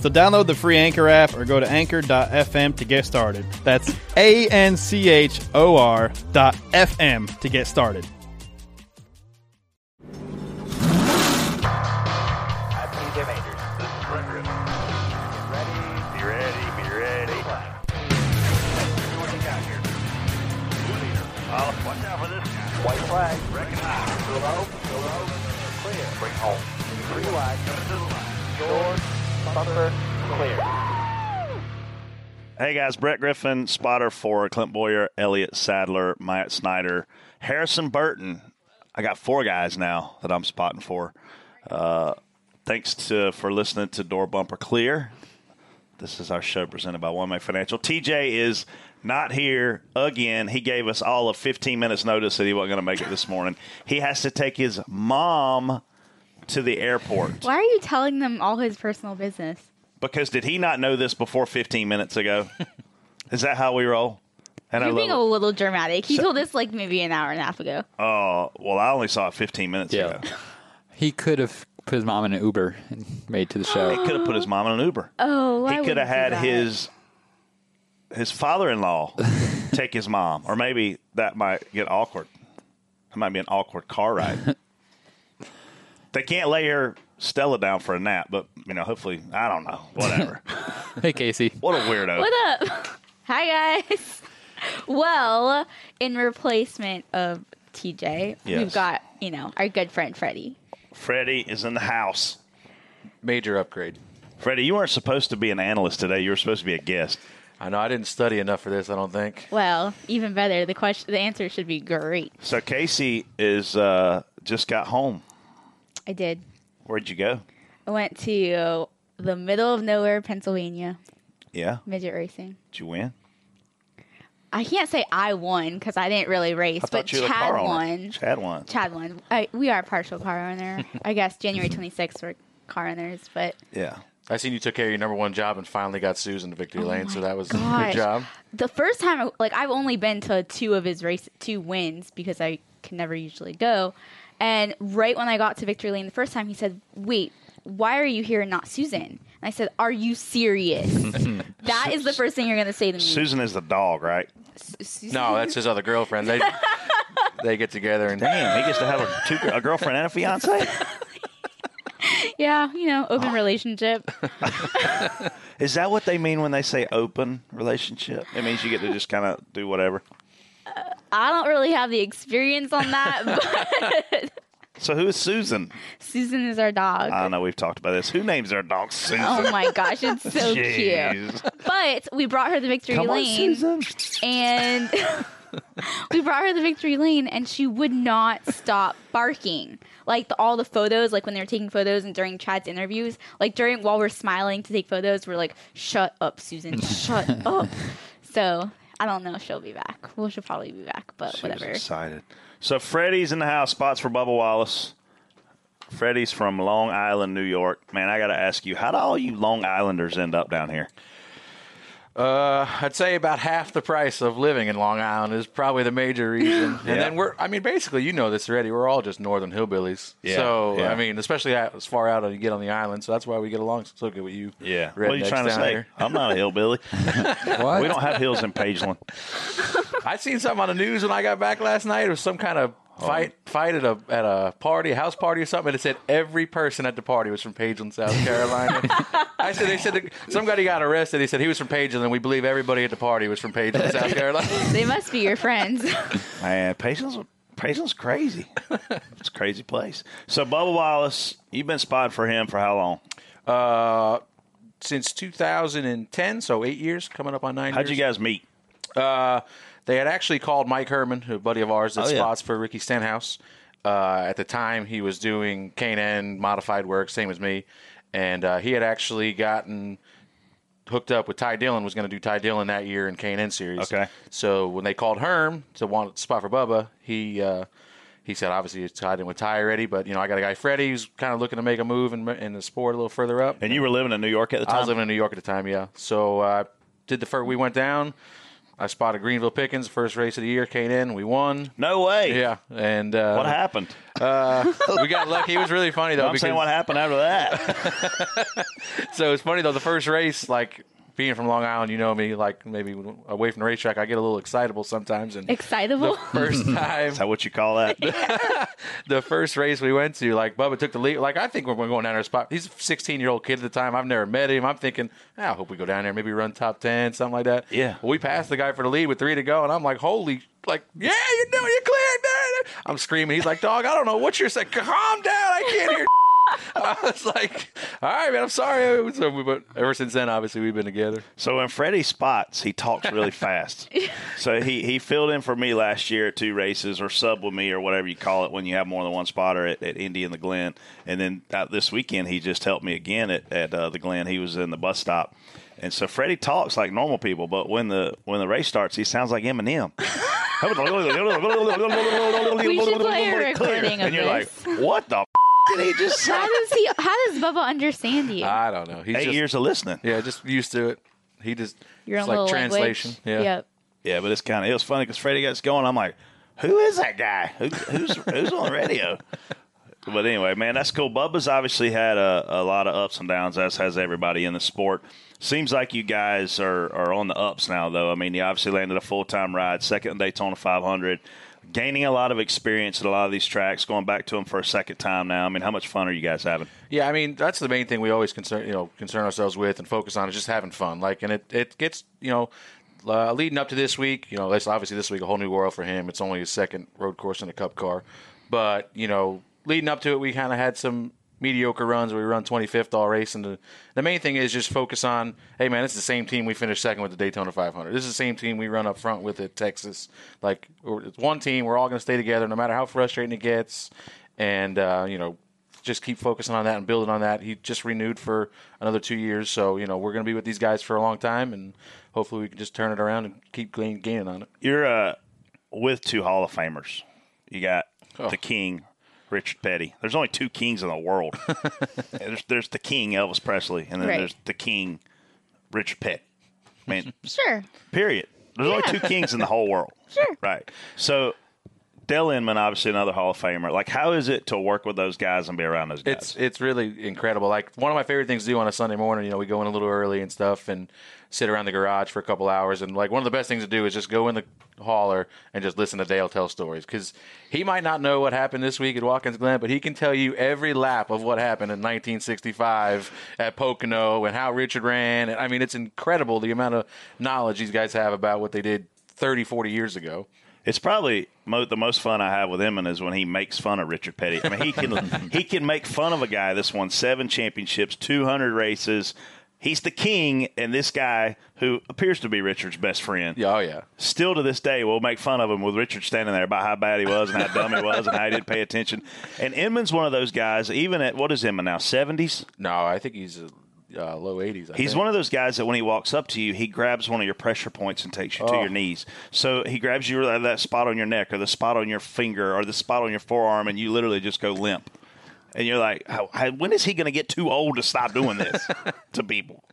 So download the free Anchor app or go to anchor.fm to get started. That's A N C H O R dot FM to get started. Bumper, clear. Hey guys, Brett Griffin, spotter for Clint Bowyer, Elliott Sadler, Matt Snyder, Harrison Burton. I got four guys now that I'm spotting for. Uh, thanks to for listening to Door Bumper Clear. This is our show presented by OneMain Financial. TJ is not here again. He gave us all of 15 minutes notice that he wasn't going to make it this morning. He has to take his mom to the airport. Why are you telling them all his personal business? Because did he not know this before 15 minutes ago? Is that how we roll? And You're being a love little dramatic. He told us like maybe an hour and a half ago. it. Oh, well, I only saw it 15 minutes Yeah. ago. He could have put his mom in an Uber and made to the show. He could have put his mom in an Uber. Oh, why he could have had his his father-in-law take his mom, or maybe that might get awkward. It might be an awkward car ride. They can't lay her Stella down for a nap, but you know, hopefully, I don't know, whatever. hey, Casey. what a weirdo! What up? Hi guys. Well, in replacement of TJ, Yes. we've got you know our good friend Freddie. Freddie is in the house. Major upgrade. Freddie, you weren't supposed to be an analyst today. You were supposed to be a guest. I know I didn't study enough for this. I don't think. Well, even better. The question, the answer should be great. So Casey is uh, just got home. I did. Where'd you go? I went to the middle of nowhere, Pennsylvania, Yeah, midget racing. did you win? I can't say I won because I didn't really race, I but you were the Chad won. Chad won. Chad won. I, we are a partial car owner. I guess January 26th for car owners, but Yeah. I seen you took care of your number one job and finally got Susan to victory oh lane. So Oh that was a good job. the first time, like I've only been to two of his race, two wins because I can never usually go. And right when I got to victory lane the first time, he said, "Wait, why are you here and not Susan?" And I said, "Are you serious?" that is the first thing you're gonna say to me. Susan is the dog, right? Susan? No, that's his other girlfriend. They they get together and Damn, he gets to have a, two, a girlfriend and a fiance. yeah, you know, open relationship. Is that what they mean when they say open relationship? It means you get to just kind of do whatever. I don't really have the experience on that, but So who is Susan? Susan is our dog. I don't know. We've talked about this. Who names their dog Susan? Oh my gosh, it's so cute. But we brought her the victory Come on, lane. Susan. and we brought her the victory lane and she would not stop barking like the, all the photos like when they were taking photos and during chad's interviews like during while we're smiling to take photos we're like shut up susan shut up so i don't know if she'll be back well she'll probably be back but She was whatever excited. So Freddie's in the house. Spots for Bubba Wallace. Freddie's from Long Island, New York. Man, I got to ask you, how do all you Long Islanders end up down here? Uh, I'd say about half the price of living in Long Island is probably the major reason. Yeah. And then we're, I mean, basically, you know this already. We're all just northern hillbillies. Yeah, So, yeah. I mean, especially as far out as you get on the island. So that's why we get along so good with you. Yeah. What are you trying to say? here. I'm not a hillbilly. What? we don't have hills in Pageland. I seen something on the news when I got back last night. It was some kind of. Fight fight at a at a party, a house party or something, and it said every person at the party was from Pageland, South Carolina. I said they said that somebody got arrested. He said he was from Pageland, and we believe everybody at the party was from Pageland, South Carolina. they must be your friends Man, Pageland's Pageland's crazy. it's a crazy place. So Bubba Wallace, you've been spotted for him for how long? Uh, since 2010, so eight years, coming up on nine How'd years. you guys meet? Uh, they had actually called Mike Herman, a buddy of ours that Oh, yeah. spots for Ricky Stenhouse. Uh, at the time, he was doing K&N modified work, same as me, and uh, he had actually gotten hooked up with Ty Dillon. Was going to do Ty Dillon that year in K&N series. Okay. So when they called Herm to want a spot for Bubba, he uh, he said obviously he's tied in with Ty already, but you know I got a guy Freddie who's kind of looking to make a move in, in the sport a little further up. And you were living in New York at the time. I was living in New York at the time, yeah. So uh, did the first. We went down. I spotted Greenville Pickens, first race of the year. Came in, we won. no way. Yeah, and uh, What happened? we got lucky. It was really funny though. I'm because, saying what happened after that. So it's funny though. The first race, like being from Long Island, you know me. Like maybe away from the racetrack, I get a little excitable sometimes. And Excitable. first time, Is that what you call that? the first race we went to, like Bubba took the lead. Like I think we're going down our spot. He's a 16 year old kid at the time. I've never met him. I'm thinking, "Ah, I hope we go down there, maybe run top 10, something like that. Yeah. Well, we passed the guy for the lead with three to go, and I'm like, holy, like, yeah, you're doing, you're clear. dude." I'm screaming. He's like, dog, I don't know what you're saying. Calm down. I can't hear. I was like, all right, man, I'm sorry. So, we- but ever since then, obviously, we've been together. So when Freddie spots, he talks really fast. so he, he filled in for me last year at two races or sub with me or whatever you call it when you have more than one spotter at, at Indy and the Glen. And then uh, this weekend he just helped me again at, at uh, the Glen. He was in the bus stop. And so Freddie talks like normal people, but when the when the race starts, he sounds like Eminem. We should play a recording of and you're this. like, what the f- did he just say? How does he? How does Bubba understand you? I don't know. He's Eight just, years of listening. Yeah, just used to it. He just, Your it's own like little translation. language. Yeah. Yep. Yeah, but it's kind of it was funny because Freddie gets going. I'm like, who is that guy? Who, who's who's on the radio? But anyway, man, that's cool. Bubba's obviously had a, a lot of ups and downs, as has everybody in the sport. Seems like you guys are, are on the ups now, though. I mean, you obviously landed a full time ride, second in Daytona 500, gaining a lot of experience at a lot of these tracks, going back to them for a second time now. I mean, how much fun are you guys having? Yeah, I mean that's the main thing we always concern you know concern ourselves with and focus on is just having fun. Like, and it it gets you know uh, leading up to this week. You know, it's obviously this week a whole new world for him. It's only his second road course in a Cup car, but you know, leading up to it, we kind of had some mediocre runs where we run 25th all race and the, the main thing is just focus on hey man it's the same team we finished second with the daytona 500 this is the same team we run up front with at texas like it's one team we're all going to stay together no matter how frustrating it gets and uh, you know just keep focusing on that and building on that. He just renewed for another two years, so you know we're going to be with these guys for a long time, and hopefully we can just turn it around and keep gaining on it. You're uh, with two Hall of Famers. You got Oh. the King, Richard Petty. There's only two kings in the world. there's, there's the King, Elvis Presley, and then Right. there's the King, Richard Petty. Man, Sure. period. There's only two kings in the whole world. Sure. Right. So, Dale Inman, obviously another Hall of Famer. Like, how is it to work with those guys and be around those guys? It's it's really incredible. Like one of my favorite things to do on a Sunday morning, you know, we go in a little early and stuff, and sit around the garage for a couple hours. And like one of the best things to do is just go in the hauler and just listen to Dale tell stories because he might not know what happened this week at Watkins Glen, but he can tell you every lap of what happened in 1965 at Pocono and how Richard ran. And I mean, it's incredible the amount of knowledge these guys have about what they did 30, 40 years ago. It's probably mo- the most fun I have with Inman is when he makes fun of Richard Petty. I mean, he can he can make fun of a guy that's won seven championships, two hundred races. He's the king, and this guy who appears to be Richard's best friend, Yeah, oh yeah. still to this day we'll make fun of him with Richard standing there about how bad he was and how dumb he was and how he didn't pay attention. And Inman's one of those guys. Even at what is Inman now? Seventies. No, I think he's uh, low 80s. I He's think. one of those guys that when he walks up to you, he grabs one of your pressure points and takes you to Oh. your knees. So he grabs you that that spot on your neck or the spot on your finger or the spot on your forearm, and you literally just go limp. And you're like, how, how, when is he going to get too old to stop doing this to people?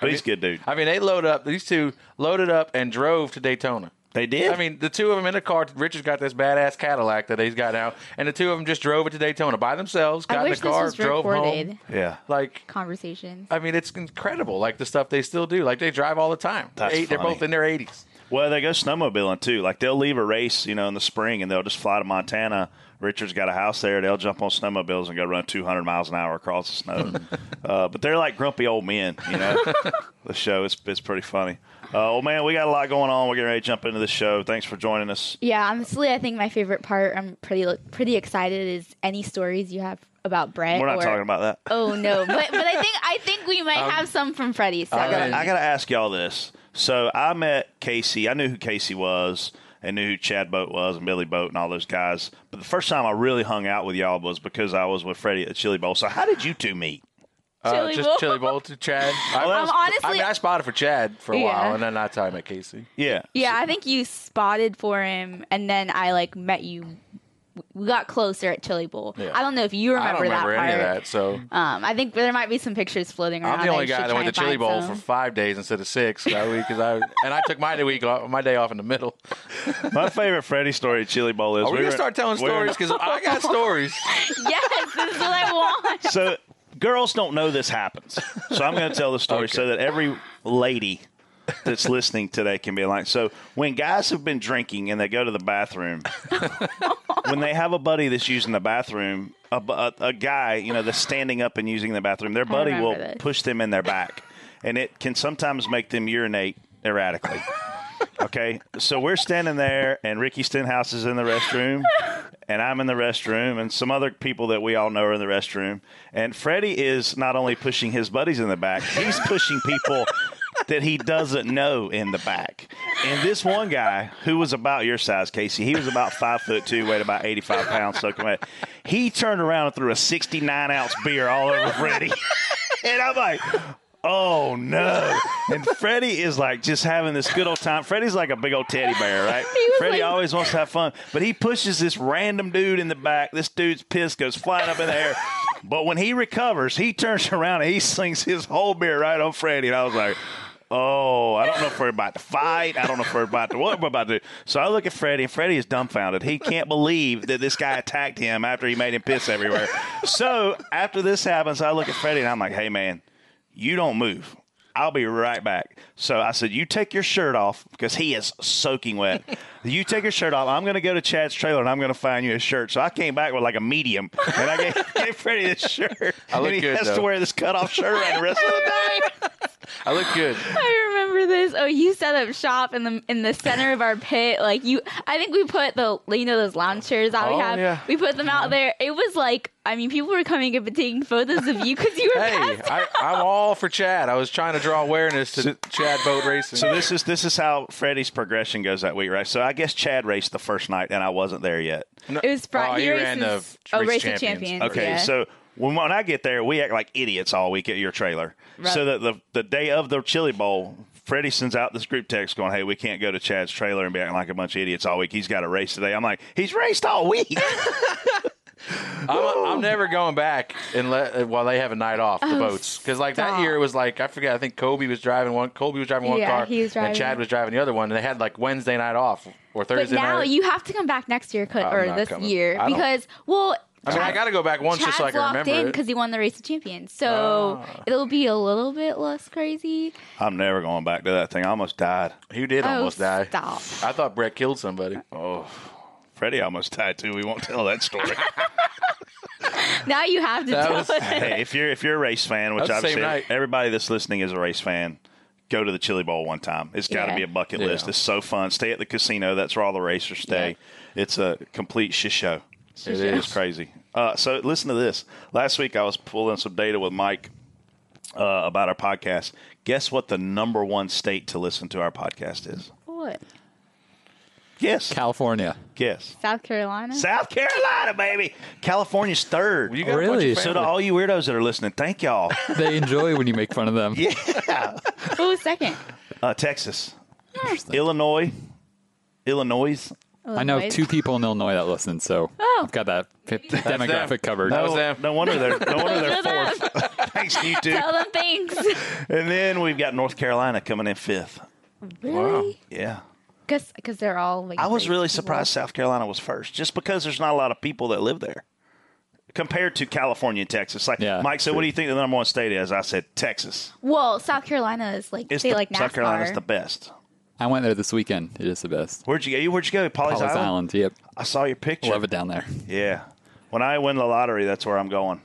But he's good dude. I mean, they load up. These two loaded up and drove to Daytona. They did. I mean, the two of them in the car. Richard's got this badass Cadillac that he's got now, and the two of them just drove it to Daytona by themselves. Got I in wish the car, this was drove recorded. home. yeah. Like, Conversations. I mean, it's incredible. Like the stuff they still do. Like they drive all the time. That's Eight, they're funny. both in their eighties. Well, they go snowmobiling too. Like they'll leave a race, you know, in the spring, and they'll just fly to Montana. Richard's got a house there. They'll jump on snowmobiles and go run 200 miles an hour across the snow. uh, but they're like grumpy old men, you know. the show is it's pretty funny. Uh, oh man, we got a lot going on. We're getting ready to jump into the show. Thanks for joining us. Yeah, honestly, I think my favorite part. I'm pretty pretty excited. Is any stories you have about Brett? We're not or- talking about that. Oh no, but but I think I think we might have some from Freddie. So I gotta, I gotta ask y'all this. So I met Casey. I knew who Casey was, and knew who Chad Boat was, and Billy Boat, and all those guys. But the first time I really hung out with y'all was because I was with Freddie at Chili Bowl. So how did you two meet? Uh, Chili just Bowl. Chili Bowl to Chad. I, was- Um, honestly, mean, I spotted for Chad for a Yeah. while, and then that's how I met Casey. Yeah. yeah, I think you spotted for him, and then I like met you. We got closer at Chili Bowl. Yeah. I don't know if you remember, I don't remember that any of part. that, so Um, I think there might be some pictures floating around. I'm the only I should guy that try went to and Chili find Bowl some. for five days instead of six that week, cause I and I took my day week off, my day off in the middle. My favorite Freddie story at Chili Bowl is Are we we gonna were- start telling we were- stories? Because I got stories. yes, this is what I want. So girls don't know this happens. So I'm going to tell the story Okay. so that every lady that's listening today can be like. So when guys have been drinking and they go to the bathroom, when they have a buddy that's using the bathroom, a, a, a guy, you know, that's standing up and using the bathroom, their buddy will this. push them in their back, and it can sometimes make them urinate erratically. Okay, so we're standing there, and Ricky Stenhouse is in the restroom, and I'm in the restroom, and some other people that we all know are in the restroom. And Freddie is not only pushing his buddies in the back, he's pushing people that he doesn't know in the back. And this one guy, who was about your size, Casey, he was about five foot two, weighed about 85 pounds, soaking wet. He turned around and threw a 69 ounce beer all over Freddie. and I'm like, Oh no! And Freddie is like just having this good old time. Freddie's like a big old teddy bear, right? Freddie like- always wants to have fun, but he pushes this random dude in the back. This dude's piss goes flying up in the air. But when he recovers, he turns around and he slings his whole beer right on Freddie. And I was like, Oh, I don't know if we're about to fight. I don't know if we're about to what we're about to do. So I look at Freddie, and Freddie is dumbfounded. He can't believe that this guy attacked him after he made him piss everywhere. So after this happens, I look at Freddie and I'm like, Hey man, you don't move. I'll be right back. So I said, You take your shirt off because he is soaking wet. you take your shirt off. I'm going to go to Chad's trailer and I'm going to find you a shirt. So I came back with like a medium and I gave, gave Freddie this shirt. I look and he good, has to wear this cut off shirt right the rest of the day. I look good. I remember this. Oh, you set up shop in the in the center of our pit. Like you, I think we put the you know those lounge chairs that we Oh, have. yeah. We put them out mm-hmm. there. It was like I mean, people were coming up and taking photos of you because you were Hey, passed I, I'm all for Chad. I was trying to draw awareness to Chad boat racing. So this is this is how Freddie's progression goes that week, right? So I guess Chad raced the first night and I wasn't there yet. It was Friday. Oh, he he ran the oh, Race race Champions. champions. Okay, yeah. so when, when I get there, we act like idiots all week at your trailer. So that the the day of the Chili Bowl, Freddie sends out this group text going, "Hey, we can't go to Chad's trailer and be acting like a bunch of idiots all week. He's got a race today." I'm like, "He's raced all week." I'm, I'm never going back and let while they have a night off the Oh, boats because like that year it was like I forget I think Kobe was driving one Kobe was driving one Yeah, car he was driving. and Chad was driving the other one and they had like Wednesday night off or Thursday. but Thursday now night. you have to come back next year, co- or this coming. year, because well. I mean I got to go back once just so I Chad's can locked remember in because he won the race of champions, so Ah. it'll be a little bit less crazy. I'm never going back to that thing. I almost died. Who did Oh, almost die? stop. I thought Brett killed somebody. Freddie almost died too. We won't tell that story. Now you have to That tell was- it. hey, if you're if you're a race fan, which That's the same obviously night. everybody that's listening is a race fan, go to the Chili Bowl one time. It's got to Yeah. be a bucket Yeah. list. It's so fun. Stay at the casino. That's where all the racers stay. It's a complete shit show. It It's is. crazy. Uh, so listen to this. Last week I was pulling some data with Mike uh, about our podcast. Guess what the number one state to listen to our podcast is? What? Guess. California. Guess. South Carolina? South Carolina, baby. California's third. You got Really? so to all you weirdos that are listening, thank y'all. They enjoy when you make fun of them. yeah. Who was second? Uh, Texas, Illinois, Illinois. I know two people in Illinois that listen, so Oh. I've got that p- demographic covered. That was no, no wonder they're no wonder they're fourth. Thanks, you two. Tell them thanks. And then we've got North Carolina coming in fifth. really? Yeah, Because because they're all like. I was really people. surprised South Carolina was first, just because there's not a lot of people that live there compared to California and Texas. Like Yeah, Mike said, true. what do you think the number one state is? I said Texas. Well, South Carolina is like It's they the, like NASCAR. South Carolina's the best. I went there this weekend. It is the best. Where'd you go? Where'd you go? Pawleys, Pawleys Island? Island. Yep. I saw your picture. Love it down there. Yeah. When I win the lottery, that's where I'm going.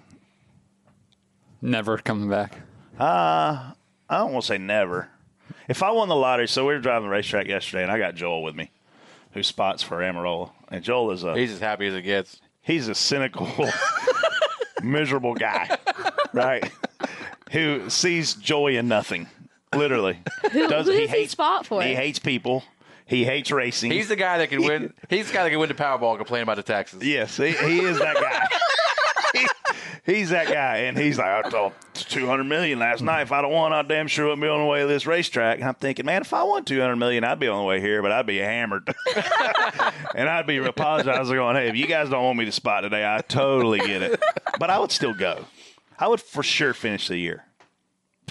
Never coming back. Uh, I don't want to say never. If I won the lottery, so we were driving the racetrack yesterday, and I got Joel with me, who spots for Almirola, and Joel is a He's as happy as it gets. he's a cynical, miserable guy, right? Who sees joy in nothing, literally. Who, Does- who he does he hates- spot for? He hates people. He hates racing. He's the guy that can win. He's the guy that can win the Powerball and complain about the taxes. Yes, he, he is that guy. He- he's that guy, and he's like, I thought two hundred million last night. If I'd have won, I damn sure wouldn't be on the way to this racetrack. And I'm thinking, man, if I won two hundred million, I'd be on the way here, but I'd be hammered, and I'd be apologizing, going, hey, if you guys don't want me to spot today, I totally get it, but I would still go. I would for sure finish the year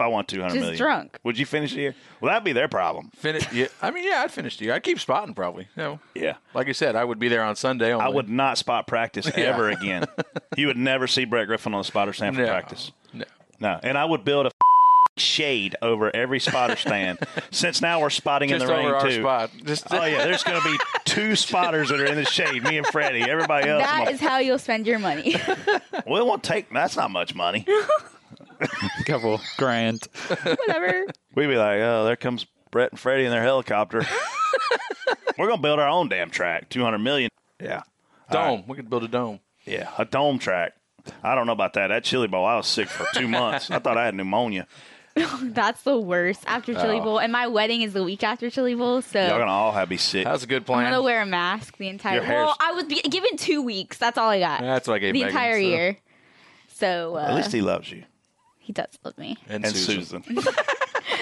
if I want two hundred Just million. drunk. Would you finish the year? Well, that'd be their problem. Finish. Yeah, I mean, yeah, I'd finish the year. I'd keep spotting probably. You know, Yeah. like you said, I would be there on Sunday. Only. I would not spot practice ever again. You would never see Brett Griffin on the spotter stand for No. practice. No. No, and I would build a shade over every spotter stand. Since now we're spotting Just in the over rain our too. spot. Just Oh yeah, there's going to be two spotters that are in the shade. Me and Freddie. Everybody else. I'm That like, is how you'll spend your money. well, it won't take. That's not much money. Couple grand. Whatever. We'd be like, oh, there comes Brett and Freddie in their helicopter. we're going to build our own damn track. Two hundred million. Yeah. dome. We could build a dome. Yeah, a dome track. I don't know about that. That chili bowl, I was sick for two months. I thought I had pneumonia. That's the worst after Chili Oh. Bowl. And my wedding is the week after Chili Bowl, so Y'all gonna all have be sick. That's a good I'm plan. gonna wear a mask the entire. Your hair's- Well, I was given two weeks. That's all I got. That's what I gave the Megan, entire so- year. So uh, At least he loves you. He does love me. and, And Susan. Susan.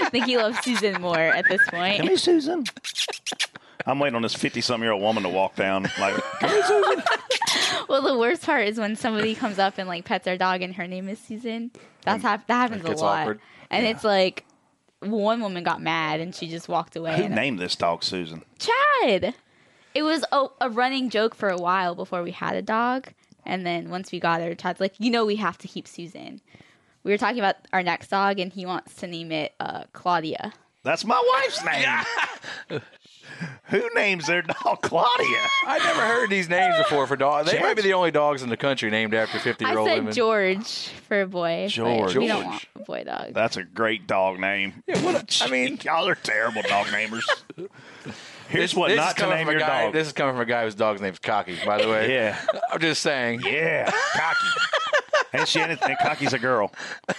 I think he loves Susan more at this point. Come here, Susan. I'm waiting on this 50 something year old woman to walk down. Like, come here, Susan. Well, the worst part is when somebody comes up and like pets our dog and her name is Susan. That's hap- that happens a lot. awkward. And it's like one woman got mad and she just walked away. Who and named this dog Susan? Chad. It was a, a running joke for a while before we had a dog, and then once we got her, Chad's like, you know, we have to keep Susan. We were talking about our next dog, and he wants to name it uh, Claudia. That's my wife's name. Who names their dog Claudia? I never heard these names before for dogs. They might be the only dogs in the country named after 50 I year old said women. George for a boy. but George. We don't want a boy dog. That's a great dog name. Yeah, what I mean, y'all are terrible dog namers. Here's This- what this not to name your guy, dog. This is coming from a guy whose dog's name's Cocky, by the way. yeah, I'm just saying. yeah, cocky. And she and, and cocky's a girl.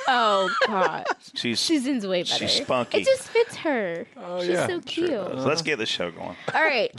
oh God, She's. Susan's way better. She's spunky. It just fits her. Oh, She's yeah. so cute. so let's get the show going. All right,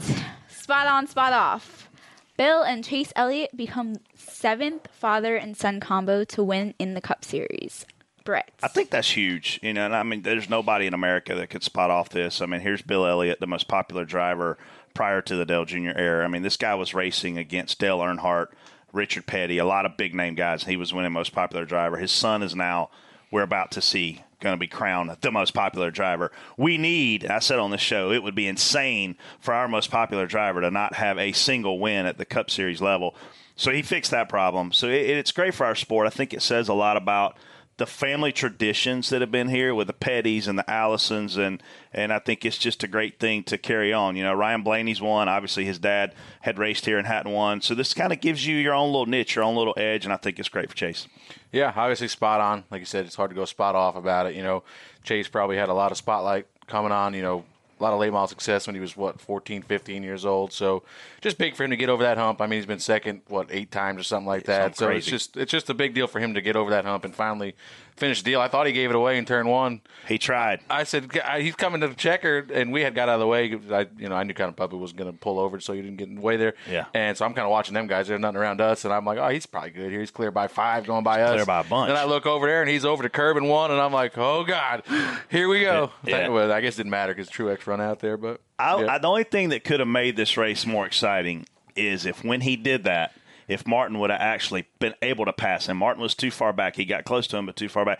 spot on, spot off. Bill and Chase Elliott become seventh father and son combo to win in the Cup Series. Brett. I think that's huge. You know, and I mean, there's nobody in America that could spot off this. I mean, here's Bill Elliott, the most popular driver prior to the Dale Jr. era. I mean, this guy was racing against Dale Earnhardt, Richard Petty, a lot of big name guys. He was winning most popular driver. His son is now, we're about to see, going to be crowned the most popular driver. We need, I said on this show, it would be insane for our most popular driver to not have a single win at the Cup Series level. So he fixed that problem. So it, it's great for our sport. I think it says a lot about the family traditions that have been here with the Pettys and the Allisons, and and I think it's just a great thing to carry on. You know, Ryan Blaney's won. Obviously, his dad had raced here and hadn't won, so this kind of gives you your own little niche, your own little edge, and I think it's great for Chase. Yeah, obviously spot on. Like you said, it's hard to go spot off about it. You know, Chase probably had a lot of spotlight coming on, you know, a lot of late model success when he was, what, 14, 15 years old. So just big for him to get over that hump. I mean, he's been second, what, eight times or something like that. Something so it's just it's just a big deal for him to get over that hump and finally finish the deal. I thought he gave it away in turn one. He tried. I said uh, he's coming to the checker, and we had got out of the way. I, you know, I knew kind of puppy was going to pull over, so he didn't get in the way there. Yeah. And so I'm kind of watching them guys. There's nothing around us, and I'm like, oh, he's probably good here. He's clear by five, going by us. clear by a bunch. Then I look over there, and he's over the curb and one, and I'm like, oh god, here we go. Yeah. Well, I guess it didn't matter because Truex run out there, but I, yeah. I, the only thing that could have made this race more exciting is if when he did that, if Martin would have actually been able to pass him. Martin was too far back. He got close to him, but too far back.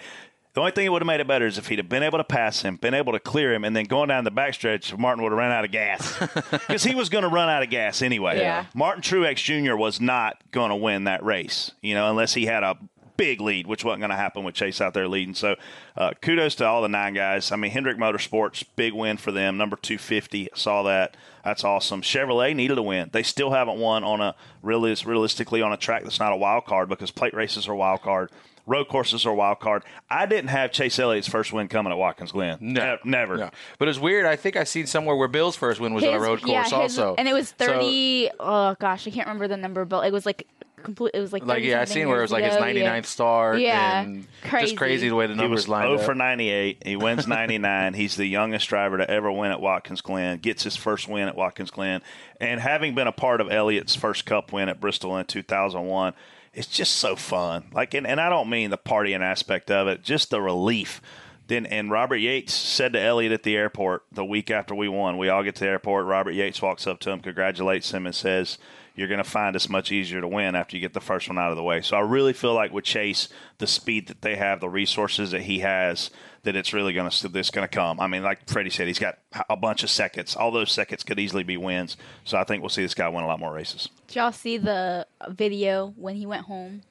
The only thing that would have made it better is if he'd have been able to pass him, been able to clear him, and then going down the backstretch, Martin would have run out of gas because he was going to run out of gas anyway. Yeah. Martin Truex Jr. was not going to win that race, you know, unless he had a big lead, which wasn't going to happen with Chase out there leading. So, uh, kudos to all the nine guys. I mean, Hendrick Motorsports, big win for them. Number 250, saw that. That's awesome. Chevrolet needed a win. They still haven't won on a realis- realistically on a track that's not a wild card because plate races are wild card. Road courses are wild card. I didn't have Chase Elliott's first win coming at Watkins Glen. No, Ne- never. No. But it's weird. I think I seen somewhere where Bill's first win was on a His- road yeah, course his- also, and it was So, thirty. oh gosh, I can't remember the number, but it was like complete. It was like like yeah, I seen where it was like his ago, 99th yeah. start. Yeah, and crazy. just crazy the way the He numbers was lined 0 up. for 98. He wins 99. He's the youngest driver to ever win at Watkins Glen. Gets his first win at Watkins Glen, and having been a part of Elliott's first Cup win at Bristol in 2001, it's just so fun. Like, and, and I don't mean the partying aspect of it, just the relief. Then and Robert Yates said to Elliott at the airport the week after we won. We all get to the airport. Robert Yates walks up to him, congratulates him, and says, "You're going to find it's much easier to win after you get the first one out of the way." So I really feel like with Chase, the speed that they have, the resources that he has, that it's really going to this going to come. I mean, like Freddie said, he's got a bunch of seconds. All those seconds could easily be wins. So I think we'll see this guy win a lot more races. Did y'all see the video when he went home?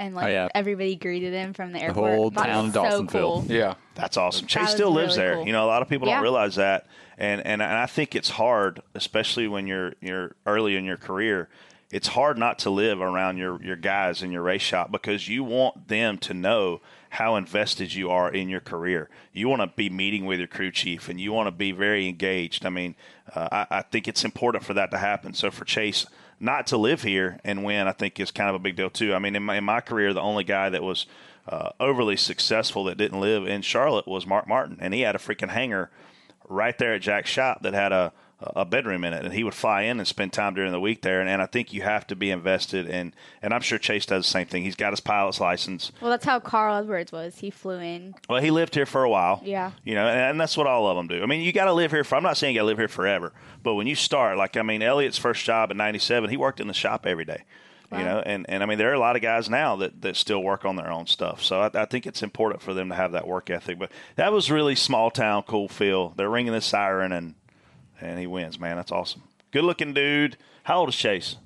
And like Oh, yeah. everybody greeted him from the airport. whole That town was of so cool. yeah, That's awesome. That Chase was still lives really there. cool. You know, a lot of people Yeah. don't realize that, and, and and I think it's hard, especially when you're you're early in your career. It's hard not to live around your your guys in your race shop because you want them to know how invested you are in your career. You want to be meeting with your crew chief, and you want to be very engaged. I mean, uh, I, I think it's important for that to happen. So for Chase not to live here and win, I think is kind of a big deal too. I mean, in my, in my career, the only guy that was uh, overly successful that didn't live in Charlotte was Mark Martin, and he had a freaking hangar right there at Jack's shop that had a a bedroom in it, and he would fly in and spend time during the week there. And, and I think you have to be invested, and and I'm sure Chase does the same thing. He's got his pilot's license. Well, that's how Carl Edwards was. He flew in. Well, he lived here for a while. Yeah. You know, and, and that's what all of them do. I mean, you got to live here for. I'm not saying you got to live here forever, but when you start, like I mean, Elliott's first job in 97, he worked in the shop every day. You know, and, and I mean, there are a lot of guys now that, that still work on their own stuff. So I, I think it's important for them to have that work ethic. But that was really small town, cool feel. They're ringing the siren, and and he wins, man. That's awesome. Good looking dude. How old is Chase?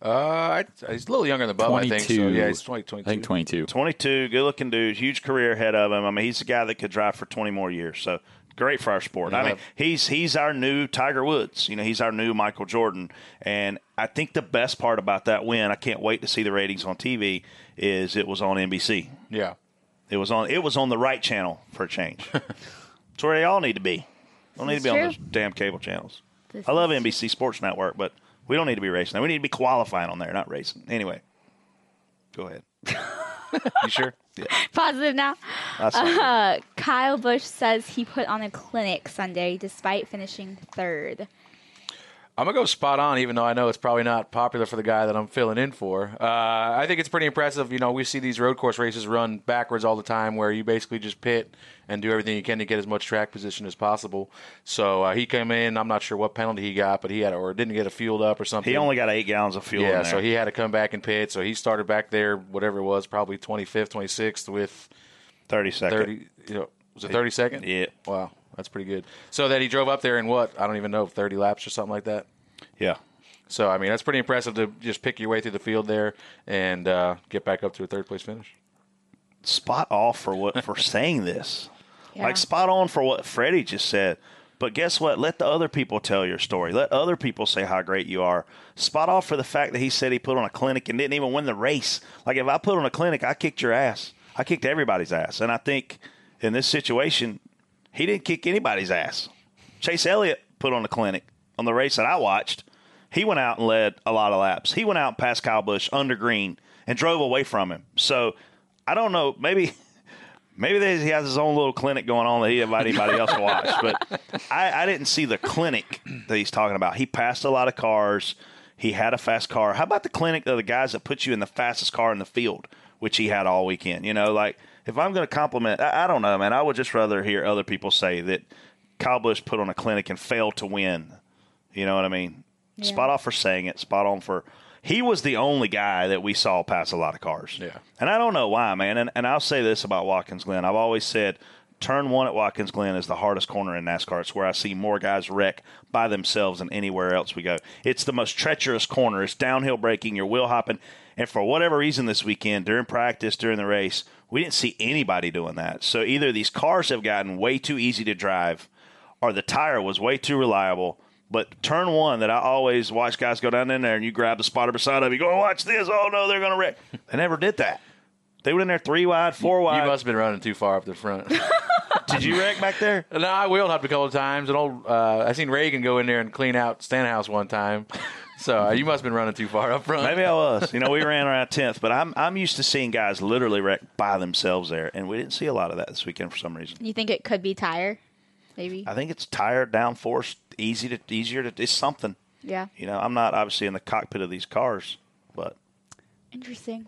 uh, I, he's a little younger than Bubba. I think so. Yeah, he's 20, 22. I think 22. 22, good looking dude, huge career ahead of him. I mean, he's a guy that could drive for 20 more years. So great for our sport. I mean, he's he's our new Tiger Woods. You know, he's our new Michael Jordan. And I think the best part about that win, I can't wait to see the ratings on TV, is it was on NBC. Yeah, It was on it was on the right channel for a change. It's where they all need to be. Don't need to be on true. those damn cable channels. This I love NBC Sports Network, but we don't need to be racing. there. We need to be qualifying on there, not racing. Anyway, go ahead. you sure? Yeah. Positive now. That's not good. Uh, Kyle Busch says he put on a clinic Sunday despite finishing third. I'm gonna go spot on, even though I know it's probably not popular for the guy that I'm filling in for. Uh, I think it's pretty impressive. You know, we see these road course races run backwards all the time, where you basically just pit and do everything you can to get as much track position as possible. So uh, he came in. I'm not sure what penalty he got, but he had or didn't get a fueled up or something. He only got eight gallons of fuel. in yeah, so he had to come back and pit. So he started back there, whatever it was, probably 25th, 26th with thirty seconds. 30. You know, was it 30 second? Yeah. Wow, that's pretty good. So that he drove up there in what? I don't even know, 30 laps or something like that. Yeah. So I mean, that's pretty impressive to just pick your way through the field there and uh, get back up to a third place finish. Spot off for what for saying this. Yeah. Like spot on for what Freddie just said. But guess what? Let the other people tell your story. Let other people say how great you are. Spot off for the fact that he said he put on a clinic and didn't even win the race. Like if I put on a clinic, I kicked your ass. I kicked everybody's ass. And I think in this situation, he didn't kick anybody's ass. Chase Elliott put on a clinic on the race that I watched. He went out and led a lot of laps. He went out and passed Kyle Busch under green and drove away from him. So I don't know. Maybe maybe he has his own little clinic going on that he invite anybody else to watch. But I, I didn't see the clinic that he's talking about. He passed a lot of cars. He had a fast car. How about the clinic of the guys that put you in the fastest car in the field, which he had all weekend? You know, like if I'm going to compliment, I, I don't know, man. I would just rather hear other people say that Kyle Busch put on a clinic and failed to win. You know what I mean? Spot off for saying it. Spot on for. He was the only guy that we saw pass a lot of cars. Yeah. And I don't know why, man. And, and I'll say this about Watkins Glen. I've always said Turn one at Watkins Glen is the hardest corner in NASCAR. It's where I see more guys wreck by themselves than anywhere else we go. It's the most treacherous corner. It's downhill braking, you're wheel hopping. And for whatever reason this weekend, during practice, during the race, we didn't see anybody doing that. So either these cars have gotten way too easy to drive or the tire was way too reliable. But turn one that I always watch guys go down in there and you grab the spotter beside of you, go, oh, watch this. Oh, no, they're going to wreck. They never did that. They went in there three wide, four wide. You must have been running too far up the front. Did you wreck back there? no, I wheeled up a couple of times. And old, uh, I seen Regan go in there and clean out Stenhouse one time. So uh, you must have been running too far up front. Maybe I was. You know, we ran around tenth, but I'm I'm used to seeing guys literally wreck by themselves there, and we didn't see a lot of that this weekend for some reason. You think it could be tire? Maybe. I think it's tire downforce, easy to easier to. It's something. Yeah. You know, I'm not obviously in the cockpit of these cars, but Interesting.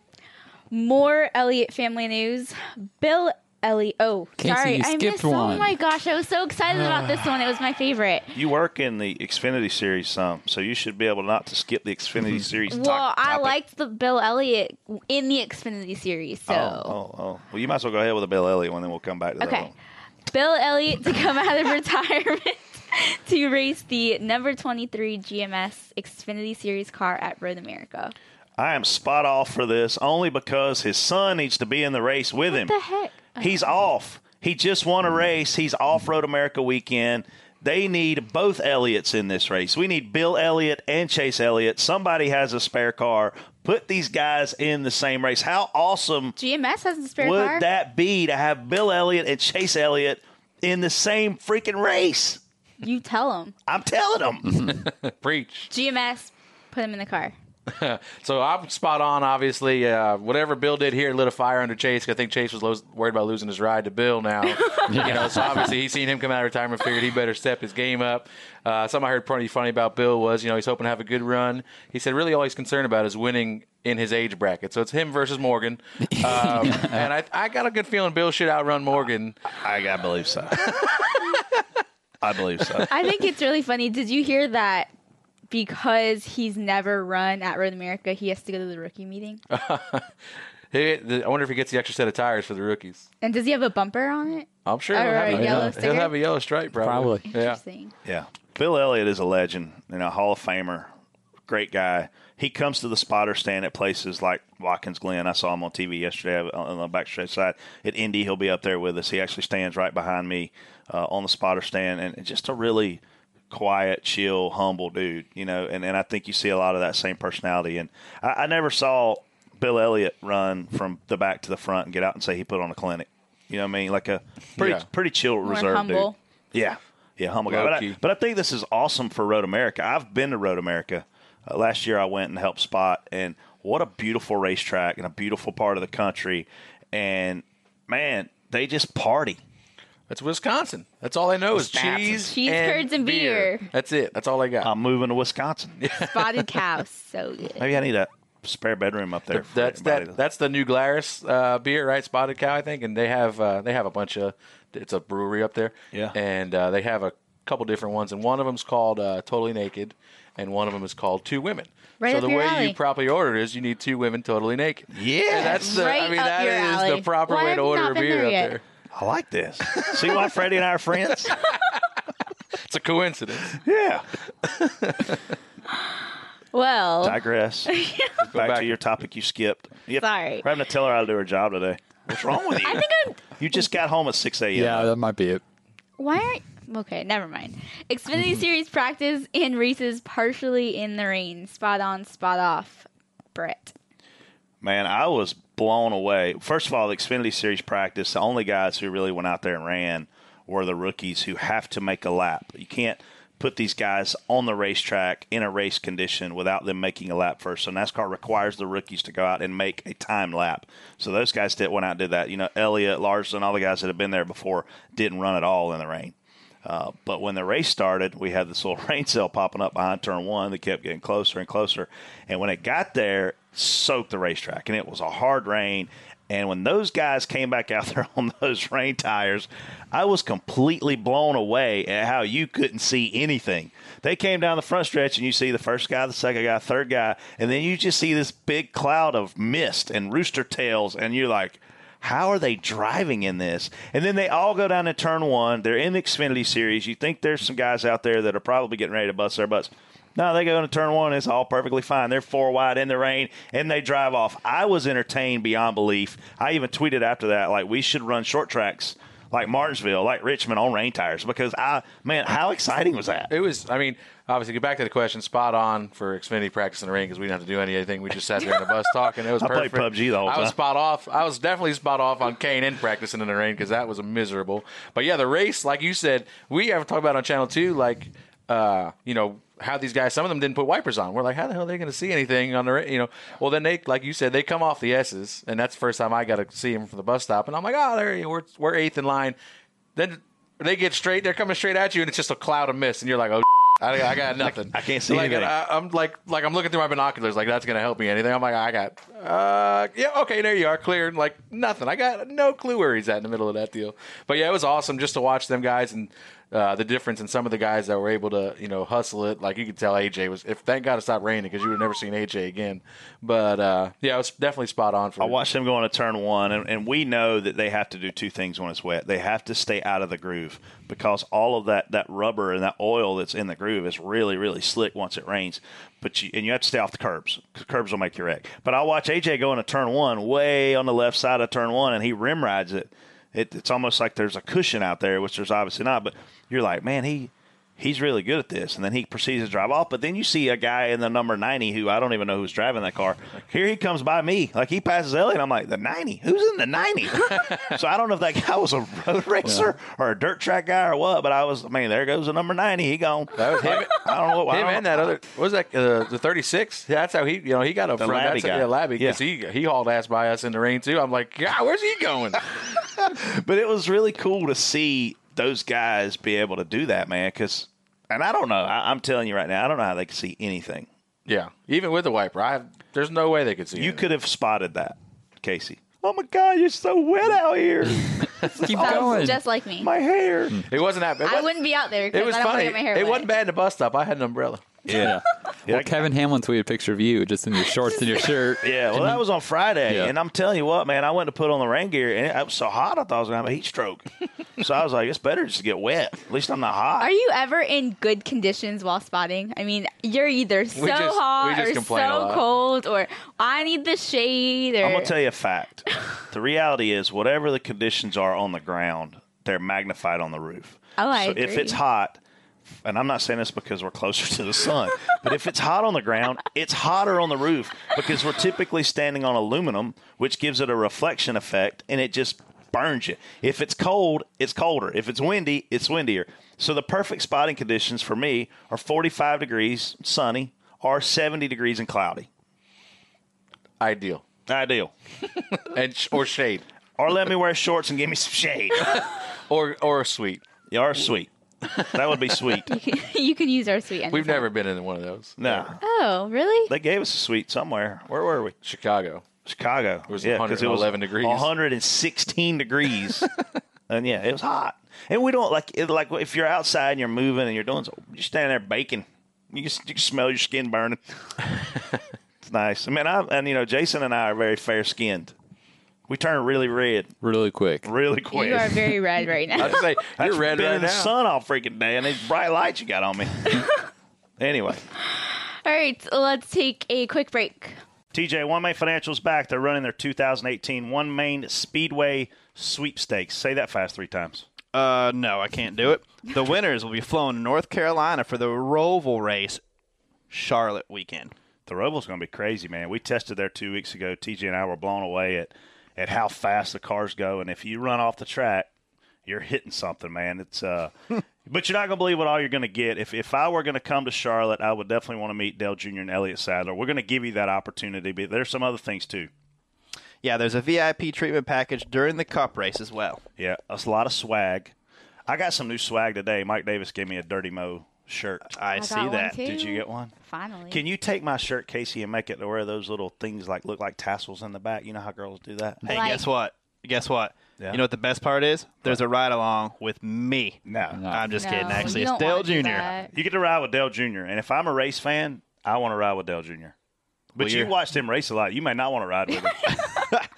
More Elliott family news. Bill Elliott. Oh, Casey, sorry, you I skipped missed. Oh one. my gosh, I was so excited about this one. It was my favorite. you work in the Xfinity series some, so you should be able not to skip the Xfinity series. Well, top- I topic. liked the Bill Elliott in the Xfinity series. So, Oh, oh, oh. Well, you might as well go ahead with the Bill Elliott one, then we'll come back to that okay, one. Bill Elliott to come out of retirement to race the number twenty-three GMS Xfinity Series car at Road America. I am spot off for this only because his son needs to be in the race with him. What the heck? He's oh. off. He just won a race. He's off Road America weekend. They need both Elliotts in this race. We need Bill Elliott and Chase Elliott. Somebody has a spare car. Put these guys in the same race. How awesome GMS has a spare would car. that be to have Bill Elliott and Chase Elliott in the same freaking race? you tell them. I'm telling them. Preach. GMS, put him in the car. So I'm spot on. Obviously, uh, whatever Bill did here lit a fire under Chase. I think Chase was lo- worried about losing his ride to Bill now. You know, so obviously he's seen him come out of retirement, figured he better step his game up. Uh, something I heard pretty funny about Bill was, you know, he's hoping to have a good run. He said really all he's concerned about is winning in his age bracket. So it's him versus Morgan. Um, and I, I got a good feeling Bill should outrun Morgan. I, I believe so. I believe so. I think it's really funny. Did you hear that? Because he's never run at Road America, he has to go to the rookie meeting. He, the, I wonder if he gets the extra set of tires for the rookies. And does he have a bumper on it? I'm sure Or he'll have, a a, yellow he'll have a yellow stripe, probably. Probably. Yeah. Interesting. Yeah. Bill Elliott is a legend, you know, Hall of Famer, great guy. He comes to the spotter stand at places like Watkins Glen. I saw him on TV yesterday on the backstretch side. At Indy, he'll be up there with us. He actually stands right behind me uh, on the spotter stand, and just a really quiet, chill, humble dude, you know. And, and I think you see a lot of that same personality. And I, I never saw Bill Elliott run from the back to the front and get out and say he put on a clinic. You know what I mean? Like a pretty Yeah. pretty chill, reserved humble. dude. Yeah, yeah, humble guy. But I, but I think this is awesome for Road America. I've been to Road America. Uh, last year I went and helped spot, and what a beautiful racetrack and a beautiful part of the country. And man, they just party. That's Wisconsin. That's all I know is Wisconsin. cheese, Cheese, curds, and beer. That's it. That's all I got. I'm moving to Wisconsin. Spotted cow, so good. Maybe I need a spare bedroom up there. that's that. to- That's the New Glarus uh, beer, right? Spotted Cow, I think, and they have uh, they have a bunch of. It's a brewery up there, Yeah. and uh, they have a couple different ones, and one of them's called uh, Totally Naked, and one of them is called Two Women. Right so up the your way alley. you properly order it is you need two women totally naked. Yeah. And that's the. Right I mean, up that alley. the proper Why way to order a beer there up yet? there. I like this. See why Freddie and I are friends? It's a coincidence. yeah. Well, Digress. back, back. to your topic you skipped. Yep. Sorry. We're having to tell her how to do her job today. What's wrong with you? I think I'm. you just got home at 6 a.m. Yeah, that might be it. Why aren't? Okay, never mind. Xfinity Series practice and races partially in the rain. Spot on, spot off. Brett. Man, I was blown away. First of all, the Xfinity Series practice, the only guys who really went out there and ran were the rookies who have to make a lap. You can't put these guys on the racetrack in a race condition without them making a lap first. So NASCAR requires the rookies to go out and make a time lap. So those guys did went out and did that. You know, Elliott, Larson, all the guys that have been there before didn't run at all in the rain. Uh, but when the race started, we had this little rain cell popping up behind turn one that kept getting closer and closer. And when it got there, soaked the racetrack, and it was a hard rain. And when those guys came back out there on those rain tires, I was completely blown away at how you couldn't see anything. They came down the front stretch, and you see the first guy, the second guy, third guy, and then you just see this big cloud of mist and rooster tails, and you're like, how are they driving in this? And then they all go down to turn one. They're in the Xfinity Series. You think there's some guys out there that are probably getting ready to bust their butts. No, they go into turn one. It's all perfectly fine. They're four wide in the rain, and they drive off. I was entertained beyond belief. I even tweeted after that, like, we should run short tracks like Martinsville, like Richmond on rain tires because I, man, how exciting was that? It was. I mean, obviously, get back to the question. Spot on for Xfinity practice in the rain because we didn't have to do anything. We just sat there in the bus talking. It was I played. PUBG the whole time. I was spot off. I was definitely spot off on Kane and practicing in the rain because that was miserable. But yeah, the race, like you said, we have talked about on Channel Two, like uh, you know how these guys. Some of them didn't put wipers on. We're like, how the hell are they going to see anything on the? You know, well then they, like you said, they come off the S's, and that's the first time I got to see them from the bus stop, and I'm like, oh, there you we're we're eighth in line. Then they get straight. They're coming straight at you, and it's just a cloud of mist, and you're like, oh. I, I got nothing. I can't see like, anything. I, I'm like, like I'm looking through my binoculars, like that's gonna help me anything. I'm like, I got, uh, yeah, okay, there you are, cleared. Like nothing. I got no clue where he's at in the middle of that deal. But yeah, it was awesome just to watch them guys and uh, the difference in some of the guys that were able to, you know, hustle it. Like you could tell AJ was. If thank God it stopped raining because you would have never seen AJ again. But uh, yeah, it was definitely spot on for. I watched them go into turn one, and, and we know that they have to do two things when it's wet. They have to stay out of the groove because all of that, that rubber and that oil that's in the groove is really, really slick once it rains. But you, and you have to stay off the curbs because curbs will make you wreck. But I watch AJ go into turn one, way on the left side of turn one, and he rim rides it. It. It's almost like there's a cushion out there, which there's obviously not. But you're like, man, he he's really good at this. And then he proceeds to drive off. But then you see a guy in the number 90 who I don't even know who's driving that car. Here he comes by me. Like he passes Elliott. I'm like, the 90? Who's in the 90? so I don't know if that guy was a road racer or a dirt track guy or what, but I was, I mean, there goes the number 90. He gone. That was him. I don't know what. I Him don't and that other what was that uh, the 36? That's how he you know he got up The front. Labby That's how- guy. yeah, Labby because Yeah. he he hauled ass by us in the rain too. I'm like, yeah, where's he going? but it was really cool to see those guys be able to do that, man. Because, and I don't know. I, I'm telling you right now, I don't know how they can see anything. yeah, even with the wiper, I have, there's no way they could see. You anything. could have spotted that, Casey. Oh my God, you're so wet out here. Keep That's going. just like me. My hair. It wasn't that. It I wouldn't be out there It was I don't funny. get my hair It wet. wasn't bad in the bus stop. I had an umbrella. Yeah. well, Kevin Hamlin tweeted a picture of you just in your shorts and your shirt. Yeah, well, that was on Friday, Yeah. and I'm telling you what, man, I went to put on the rain gear, and it, it was so hot, I thought I was gonna have a heat stroke. so I was like, it's better just to get wet. At least I'm not hot. Are you ever in good conditions while spotting? I mean, you're either so just- hot or so cold, or I need the shade. Or I'm gonna tell you a fact. the reality is, whatever the conditions are on the ground, they're magnified on the roof. Oh, I so if it's hot, and I'm not saying this because we're closer to the sun, but if it's hot on the ground, it's hotter on the roof because we're typically standing on aluminum, which gives it a reflection effect, and it just burns you. If it's cold, it's colder. If it's windy, it's windier. So the perfect spotting conditions for me are 45 degrees sunny or 70 degrees and cloudy. Ideal Ideal. and sh- or shade Or let me wear shorts and give me some shade. or or a sweet. You are sweet. That would be sweet. you can use our sweet. We've anytime. never been in one of those. No, Oh, really? they gave us a sweet somewhere. Where were we? Chicago. Chicago. It was yeah, 'cause it was 111 degrees. 116 degrees. and yeah, it was hot. And we don't like it. Like if you're outside and you're moving and you're doing, so, you're standing there baking. You can, you can smell your skin burning. it's nice. I mean, I and you know, Jason and I are very fair skinned. We turn really red Really quick. really quick. You are very red right now. I just say you're red been right in the now. sun all freaking day, and these bright lights you got on me. anyway, All right, let's take a quick break. TJ, OneMain Financial's back. They're running their 2018 OneMain Speedway Sweepstakes. Say that fast three times. Uh, no, I can't do it. The winners will be flown to North Carolina for the Roval race, Charlotte weekend. The Roval's going to be crazy, man. We tested there two weeks ago. TJ and I were blown away at, at how fast the cars go. And if you run off the track, you're hitting something, man. It's uh, but you're not going to believe what all you're going to get. If if I were going to come to Charlotte, I would definitely want to meet Dale Jr. and Elliott Sadler. We're going to give you that opportunity, but there's some other things too. Yeah, there's a VIP treatment package during the Cup race as well. Yeah, that's a lot of swag. I got some new swag today. Mike Davis gave me a Dirty Mo shirt. I, got see that. too. Did you get one? Finally. Can you take my shirt, Casey, and make it to where those little things like look like tassels in the back? You know how girls do that? Hey, Like- guess what? Guess what? Yeah. You know what the best part is? There's a ride along with me. No. No. I'm just No, kidding. Actually, it's Dale Jr. that. You get to ride with Dale Jr. And if I'm a race fan, I want to ride with Dale Jr. But Well, you watched him race a lot. You may not want to ride with him.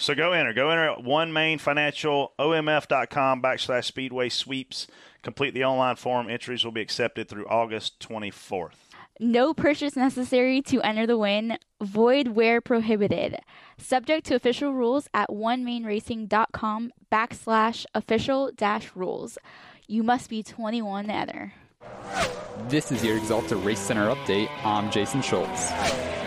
So go enter. Go enter at one main financial omf.com backslash speedway sweeps. Complete the online form. Entries will be accepted through August 24th. No purchase necessary to enter the win. Void where prohibited. Subject to official rules at onemainracing.com backslash official dash rules. You must be 21 to enter. This is your Axalta Race Center update. I'm Jason Schultz.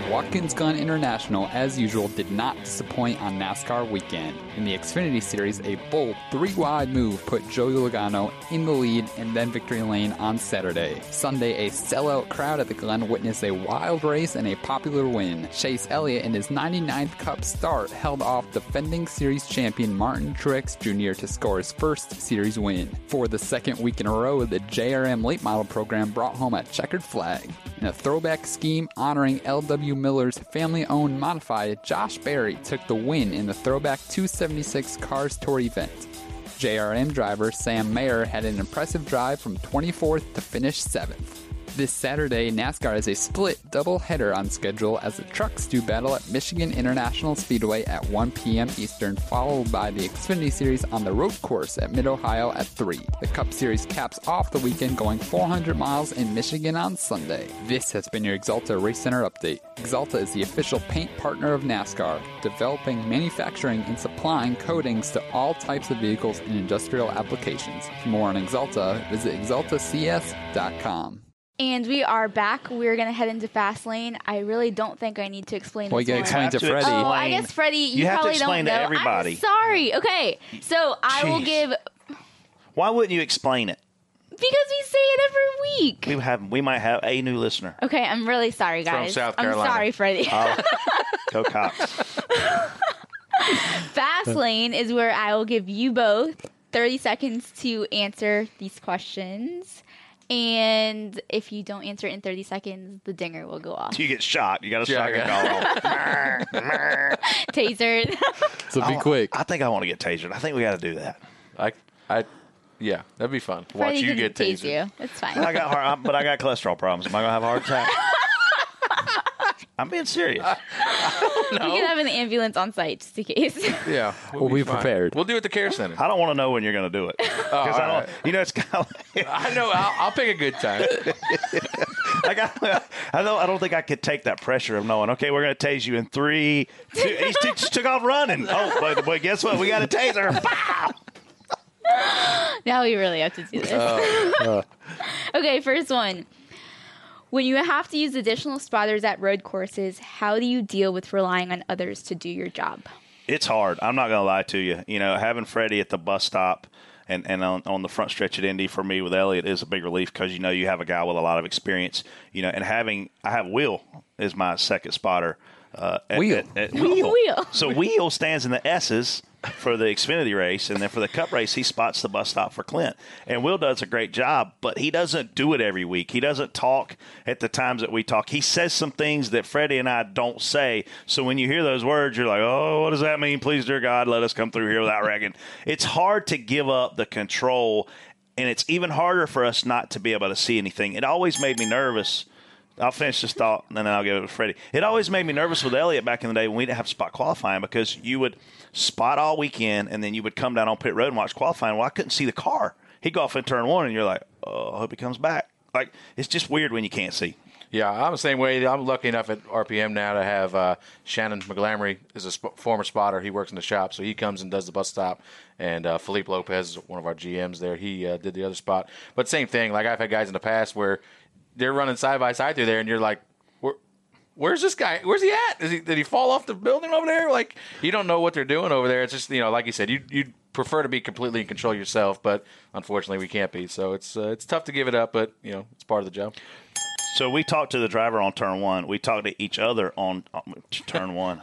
Watkins Glen International, as usual, did not disappoint on NASCAR weekend. In the Xfinity Series, a bold three wide move put Joey Logano in the lead and then victory lane on Saturday. Sunday, a sellout crowd at the Glen witnessed a wild race and a popular win. Chase Elliott, in his 99th Cup start, held off defending Series champion Martin Truex Jr. to score his first Series win. For the second week in a row, the JRM late model program brought home a checkered flag. In a throwback scheme honoring L.W. Miller's family owned modified, Josh Berry took the win in the Throwback 276 Cars Tour event. JRM driver Sam Mayer had an impressive drive from 24th to finish 7th. This Saturday, NASCAR has a split doubleheader on schedule as the trucks do battle at Michigan International Speedway at 1 p.m. Eastern, followed by the Xfinity Series on the road course at Mid Ohio at 3. The Cup Series caps off the weekend going 400 miles in Michigan on Sunday. This has been your Axalta Race Center update. Axalta is the official paint partner of NASCAR, developing, manufacturing, and supplying coatings to all types of vehicles and industrial applications. For more on Axalta, visit axaltacs.com. And we are back. We're going to head into fast lane. I really don't think I need to explain Well, you this gotta one. explain to to Freddie. Oh, I guess Freddie, you, You have to probably explain don't to know. everybody. I'm sorry. Okay, so I will Jeez. give Why wouldn't you explain it? because we say it every week. We have we might have a new listener. Okay, I'm really sorry, From guys. South I'm Carolina. sorry, Freddie. Oh, go Cox. Fast lane is where I will give you both 30 seconds to answer these questions. And if you don't answer in 30 seconds, the dinger will go off. You get shot. You got a Yeah, shotgun call. Tasered. So be quick. I think I want to get tasered. I think we got to do that. I, I, yeah, that'd be fun. Watch Freddie you get tase tasered. you. It's fine. I got heart, but I got cholesterol problems. Am I gonna have a heart attack? I'm being serious. We can have an ambulance on site just in case. Yeah, We'll be fine. prepared. We'll do it at the care center. I don't want to know when you're gonna do it. 'Cause I all don't, right. You know, it's kind of. Like, I know. I'll, I'll pick a good time. I got. I don't. I don't think I could take that pressure of knowing. Okay, we're gonna tase you in three. Two, he t- just took off running. Oh, but, but guess what? We got a taser. Pow! now we really have to do this. Uh, uh. okay, first one. When you have to use additional spotters at road courses, how do you deal with relying on others to do your job? It's hard. I'm not gonna lie to you. You know, having Freddie at the bus stop. And, and on, on the front stretch at Indy for me with Elliott is a big relief because you know you have a guy with a lot of experience. You know, and having I have Will is my second spotter. Uh, at- Wheel. at- at- wheel. Wheel. So Wheel stands in the S's for the Xfinity race, and then for the Cup race, he spots the bus stop for Clint. And Will does a great job, but he doesn't do it every week. He doesn't talk at the times that we talk. He says some things that Freddie and I don't say. So when you hear those words, you're like, "Oh, what does that mean? Please, dear God, let us come through here without wrecking." it's hard to give up the control, and it's even harder for us not to be able to see anything. It always made me nervous. I'll finish this thought and then I'll give it to Freddie. It always made me nervous with Elliott back in the day when we didn't have spot qualifying because you would spot all weekend and then you would come down on pit road and watch qualifying. Well, I couldn't see the car. He'd go off in turn one and you're like, oh, I hope he comes back. Like, it's just weird when you can't see. Yeah, I'm the same way. I'm lucky enough at RPM now to have uh, Shannon McGlamory is a sp- former spotter. He works in the shop, so he comes and does the bus stop. And uh, Felipe Lopez one of our GMs there. He uh, did the other spot. But same thing. Like I've had guys in the past where they're running side by side through there, and you're like, Where, "Where's this guy? Where's he at? Is he, did he fall off the building over there?" Like you don't know what they're doing over there. It's just you know, like you said, you you prefer to be completely in control yourself, but unfortunately we can't be. So it's uh, it's tough to give it up, but you know, it's part of the job. So we talked to the driver on turn one. We talked to each other on, on turn one.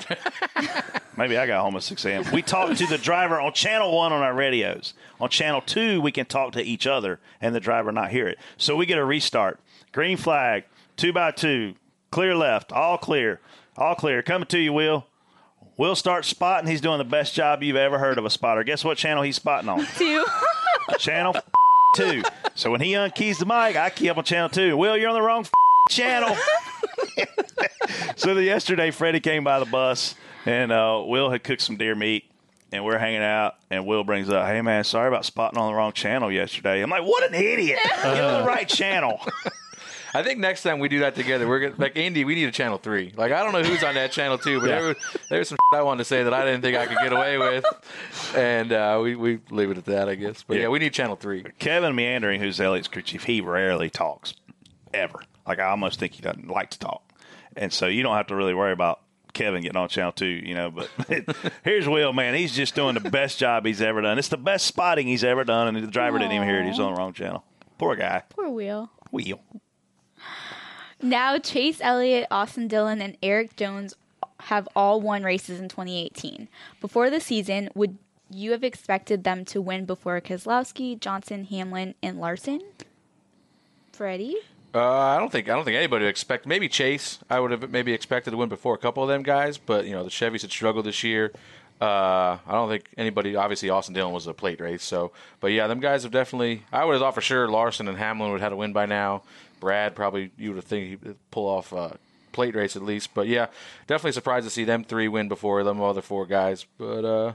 Maybe I got home at 6 a.m. We talked to the driver on channel one on our radios. On channel two, we can talk to each other and the driver not hear it. So we get a restart. Green flag, two by two, clear left, all clear, all clear. Coming to you, Will. Will starts spotting. He's doing the best job you've ever heard of a spotter. Guess what channel he's spotting on? Two. channel two. So when he unkeys the mic, I key up on channel two. Will, you're on the wrong channel. so the, yesterday, Freddie came by the bus and uh, Will had cooked some deer meat, and we're hanging out, and Will brings up, "Hey man, sorry about spotting on the wrong channel yesterday." I'm like, "What an idiot! Get on the right channel." I think next time we do that together, we're gonna like Andy. We need a channel three. Like I don't know who's on that channel too, but there, was, there was some I wanted to say that I didn't think I could get away with, and uh, we we leave it at that, I guess. But yeah, Yeah. we need channel three. Kevin Meendering, who's Elliott's crew chief, he rarely talks, ever. Like I almost think he doesn't like to talk, and so you don't have to really worry about Kevin getting on channel two, you know. But here's Will, man. He's just doing the best job he's ever done. It's the best spotting he's ever done, and the driver didn't even hear it. He's on the wrong channel. Poor guy. Poor Will. Will. Now, Chase Elliott, Austin Dillon, and Erik Jones have all won races in 2018. Before the season, would you have expected them to win before Keselowski, Johnson, Hamlin, and Larson? Freddie? Uh, I don't think I don't think anybody would expect. Maybe Chase. I would have maybe expected to win before a couple of them guys, but you know the Chevys had struggled this year. Uh, I don't think anybody. Obviously, Austin Dillon was a plate race, so but yeah, them guys have definitely. I would have thought for sure Larson and Hamlin would have had a win by now. Brad probably you would have think he'd pull off a plate race at least, but yeah, definitely surprised to see them three win before them other four guys. But uh,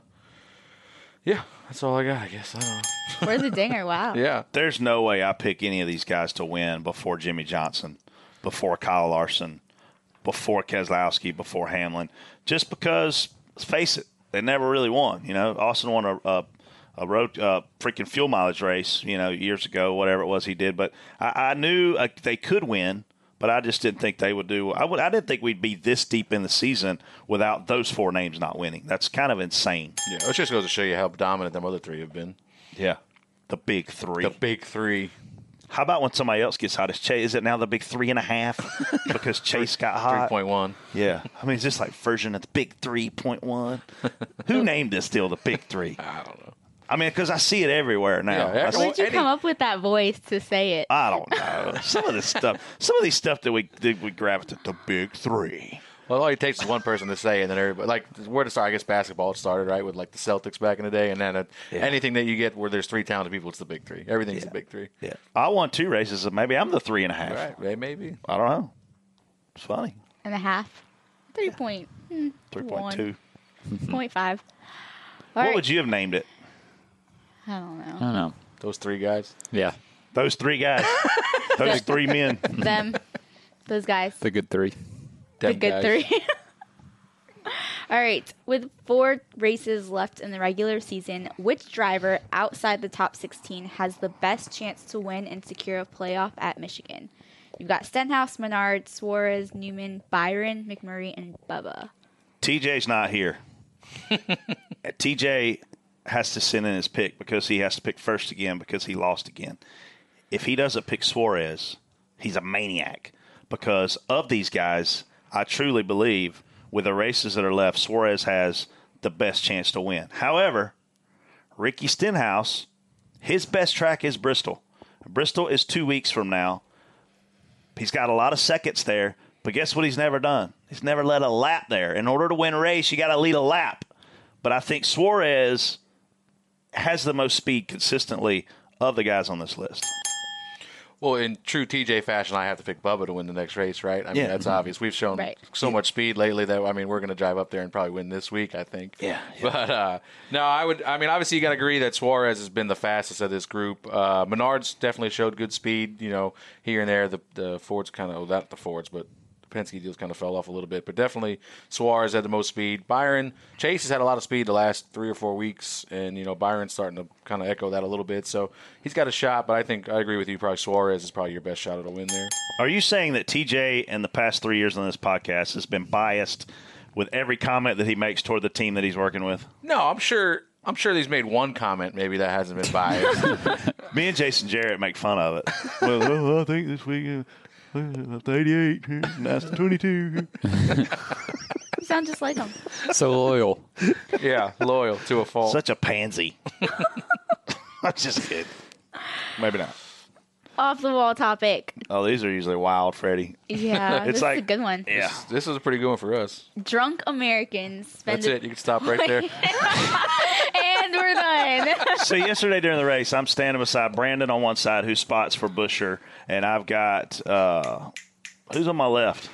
yeah, that's all I got. I guess. I don't know. Where's the dinger? Wow. Yeah. There's no way I pick any of these guys to win before Jimmie Johnson, before Kyle Larson, before Keselowski, before Hamlin, just because, let's face it, they never really won. You know, Austin won a, a, a road uh, freaking fuel mileage race, you know, years ago, whatever it was he did. But I, I knew uh, they could win, but I just didn't think they would do. I would. I didn't think we'd be this deep in the season without those four names not winning. That's kind of insane. Yeah, it just goes to show you how dominant them other three have been. Yeah, the big three. The big three. How about when somebody else gets hot? Is Chase? Is it now the big three and a half because Chase got Three hot? point one. Yeah, I mean, is this like version of the big three point one? Who named this deal the big three? I don't know. I mean, because I see it everywhere now. Yeah, I, see- well, Where'd you any- come up with that voice to say it? I don't know. Some of this stuff, some of these stuff that we that we gravitate the big three. Well, all it takes is one person to say, and then everybody like where to start. I guess basketball started right with like the Celtics back in the day, and then uh, Yeah. anything that you get where there's three talented people, it's the big three. Everything's the big three. Yeah, I won two races, so maybe I'm the three and a half. Right? Right? Maybe. I don't know. It's funny. And a half? Three point, hmm, Three point two. point five. All What right. would you have named it? I don't know. I don't know. Those three guys. Yeah, Those three guys. Those three men. Them, those guys. the good three. the Them good guys. three. All right. With four races left in the regular season, which driver outside the top 16 has the best chance to win and secure a playoff at Michigan? You've got Stenhouse, Menard, Suarez, Newman, Byron, McMurray, and Bubba. TJ's not here. TJ has to send in his pick because he has to pick first again because he lost again. If he doesn't pick Suarez, he's a maniac because of these guys. I truly believe with the races that are left, Suarez has the best chance to win. However, Ricky Stenhouse, his best track is Bristol. Bristol is two weeks from now. He's got a lot of seconds there, but guess what he's never done? He's never led a lap there. In order to win a race, you got to lead a lap. But I think Suarez has the most speed consistently of the guys on this list. Well, in true TJ fashion, I have to pick Bubba to win the next race, right? I mean, Yeah. that's obvious. We've shown Right. so much speed lately that I mean, we're going to drive up there and probably win this week. I think. Yeah, yeah. But uh, no, I would. I mean, obviously, you got to agree that Suarez has been the fastest of this group. Uh, Menard's definitely showed good speed. You know, here and there, the the Fords kind of, well, not the Fords, but the Penske deals kind of fell off a little bit. But definitely, Suarez had the most speed. Byron Chase has had a lot of speed the last three or four weeks, and you know, Byron's starting to kind of echo that a little bit. So he's got a shot. But I think I agree with you. Probably Suarez is probably your best shot at a win there. Are you saying that TJ in the past three years on this podcast has been biased with every comment that he makes toward the team that he's working with? No, I'm sure. I'm sure he's made one comment maybe that hasn't been biased. Me and Jason Jarrett make fun of it. well, well, I think this week uh, 88, that's 22. You sound just like him. So loyal. yeah, loyal to a fault. Such a pansy. I'm just kidding. Maybe not. Off the wall topic. Oh, these are usually wild, Freddie. Yeah, It's this like- is a good one. Yeah. this is a pretty good one for us. Drunk Americans spend That's it. You can stop right there. And we're done. so yesterday during the race, I'm standing beside Brandon on one side, who spots for Busher, and I've got uh, who's on my left.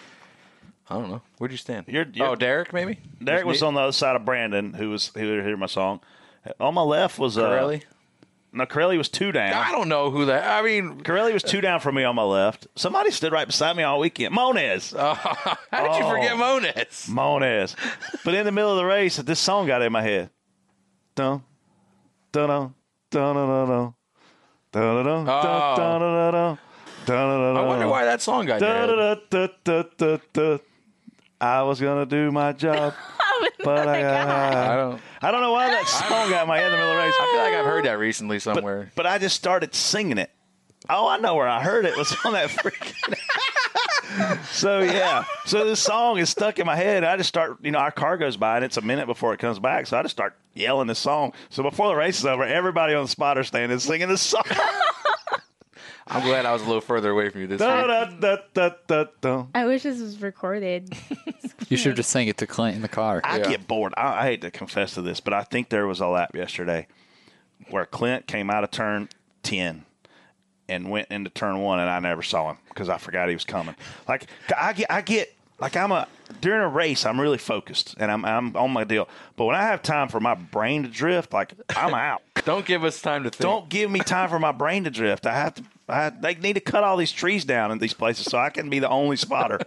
I don't know. Where'd you stand? You're- you're- oh, Derek, maybe. Derek was on the other side of Brandon, who was who would hear my song. On my left was uh, Corelli. No, Corelli was two down. I don't know who that. I mean, Corelli was two down from me on my left. Somebody stood right beside me all weekend. Moniz. how did you Oh. forget Moniz? Moniz. But in the middle of the race, this song got in my head. Dun, dun, dun, dun, dun, dun, dun. Dun, dun, dun, Oh. dun, dun, dun, dun. Dun, dun, I dun, wonder dun. why that song got. I was gonna do my job, but I got I high. don't. I don't know why that song got in my head in the middle of the race. I feel like I've heard that recently somewhere. But I just started singing it. Oh, I know where I heard it. It was on that freaking. so yeah, so this song is stuck in my head. I just start, you know, our car goes by and it's a minute before it comes back. So I just start yelling this song. So before the race is over, everybody on the spotter stand is singing this song. I'm glad I was a little further away from you this da, week. da, da, da, da, da. I wish this was recorded. You should have just sang it to Clint in the car. I Yeah. get bored. I, I hate to confess to this, but I think there was a lap yesterday where Clint came out of turn 10 and went into turn one, and I never saw him because I forgot he was coming. Like, I get, I get, like, I'm a, during a race, I'm really focused and I'm, I'm on my deal. But when I have time for my brain to drift, like, I'm out. Don't give us time to think. Don't give me time for my brain to drift. I have to, I, they need to cut all these trees down in these places so I can be the only spotter.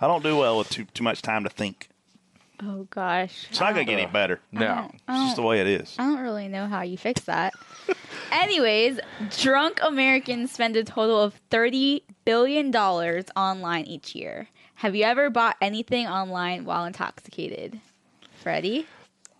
I don't do well with too, too much time to think. Oh gosh. It's not going to get any better. No. It's just the way it is. I don't really know how you fix that. Anyways, drunk Americans spend a total of $30 billion online each year. Have you ever bought anything online while intoxicated? Freddie?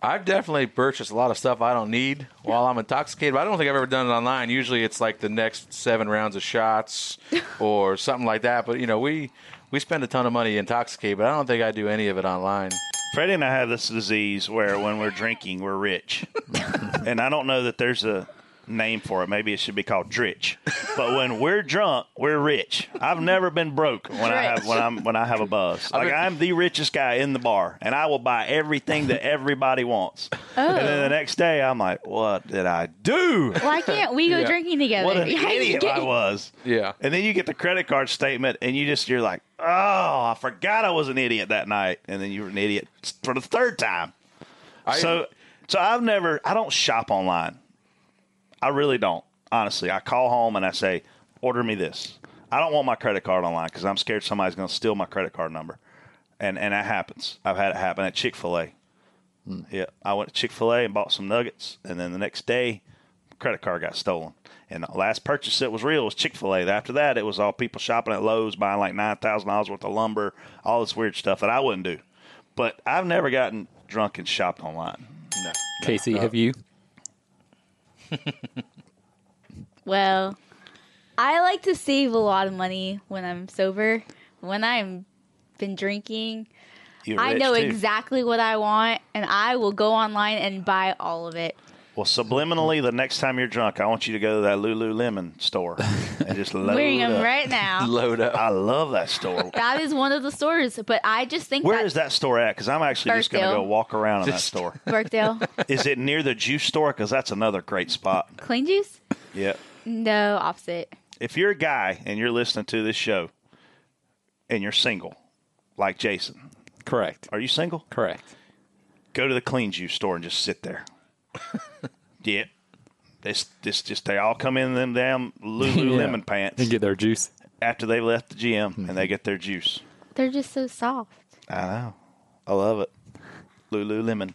I've definitely purchased a lot of stuff I don't need while I'm intoxicated, but I don't think I've ever done it online. Usually it's like the next seven rounds of shots or something like that. But, you know, we, we spend a ton of money intoxicated, but I don't think I do any of it online. Freddie and I have this disease where when we're drinking, we're rich. and I don't know that there's a name for it. Maybe it should be called dritch. But when we're drunk, we're rich. I've never been broke when I have when I'm when I have a buzz. Like I'm the richest guy in the bar, and I will buy everything that everybody wants. And then the oh. next day, I'm like, "What did I do? Why can't we go Yeah. drinking together? What an How you idiot get- I was!" Yeah. And then you get the credit card statement, and you just you're like, "Oh, I forgot I was an idiot that night," and then you were an idiot for the third time. I, So, so I've never, I don't shop online. I really don't. Honestly, I call home and I say, order me this. I don't want my credit card online because I'm scared somebody's going to steal my credit card number, and and that happens. I've had it happen at Chick Fil A. Mm, yeah, I went to Chick Fil A and bought some nuggets, and then the next day, credit card got stolen. And the last purchase that was real was Chick Fil A. After that, it was all people shopping at Lowe's, buying like nine thousand dollars worth of lumber, all this weird stuff that I wouldn't do. But I've never gotten drunk and shopped online. no. Casey, have you? Well, I like to save a lot of money when I'm sober. When I'm been drinking, I know too. exactly what I want, and I will go online and buy all of it. Well, subliminally, the next time you're drunk, I want you to go to that Lululemon store and just load Wearing them up. right now. Load up. I love that store. that is one of the stores, but I just think Where that is that store at? Because I'm actually just going to Birkdale. go walk around in that Just- store. Birkdale Is it near the juice store? Because that's another great spot. clean juice. Yeah. No, opposite. If you're a guy and you're listening to this show and you're single, like Jason, Correct. are you single? Correct. Go to the clean juice store and just sit there. Yeah. This, this, just they all come in them damn Lululemon Yeah. pants And get their juice. after they left the gym and they get their juice. They're just so soft. I know. I love it. Lululemon.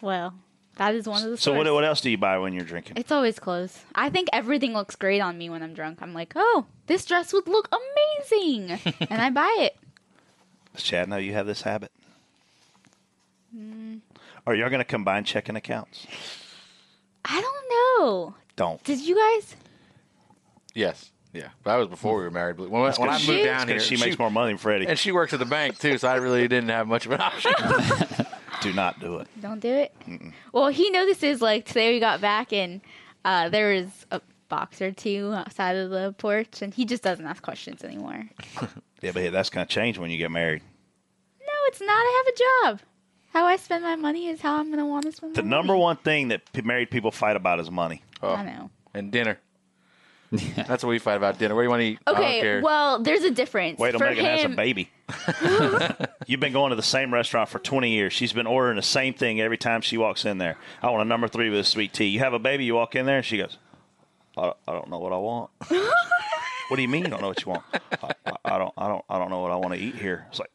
Well, that is one of the So what, what else do you buy when you're drinking? It's always clothes. I think everything looks great on me when I'm drunk. I'm like, oh, this dress would look amazing, and I buy it. Does Chad know you have this habit? Mm. Are y'all going to combine checking accounts? I don't know. Don't. Did you guys? Yes. Yeah. But that was before we were married. But when, when I She- moved She- down here, she makes more money than Freddie. And she works at the bank too, so I really didn't have much of an option. Do not do it. Don't do it. Well, he notices like today we got back and uh, there was a box or two outside of the porch, and he just doesn't ask questions anymore. Yeah, but that's going to change when you get married. No, it's not. I have a job. How I spend my money is how I'm going to want to spend The my number money. one thing that p- married people fight about is money. Oh, I know. and dinner. That's what we fight about dinner. What do you want to eat? I don't Okay, care. well, there's a difference. Wait till For Megan has a him, baby. You've been going to the same restaurant for 20 years. She's been ordering the same thing every time she walks in there. I want a number three with a sweet tea. You have a baby, you walk in there, and she goes, I, I don't know what I want. what do you mean you don't know what you want? I, I, I don't I don't I don't know what I want to eat here. It's like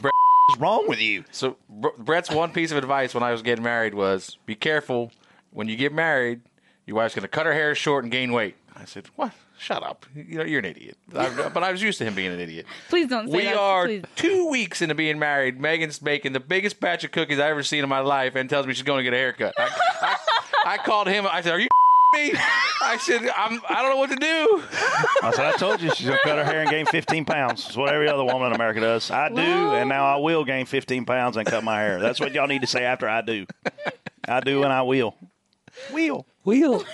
Brett- what's wrong with you? So Br- Brett's one piece of advice when I was getting married was be careful when you get married. Your wife's going to cut her hair short and gain weight. I said, "What? Shut up! You know, you're an idiot." I, but I was used to him being an idiot. Please don't say We that. are Please. two weeks into being married. Megan's making the biggest batch of cookies I've ever seen in my life, and tells me she's going to get a haircut. I, I, I called him. I said, "Are you me?" I said, I'm, "I don't know what to do." I said, I told you she's gonna cut her hair and gain 15 pounds. It's what every other woman in America does. I do, Well- and now I will gain 15 pounds and cut my hair. That's what y'all need to say after I do. I do, and I will. Will. Will.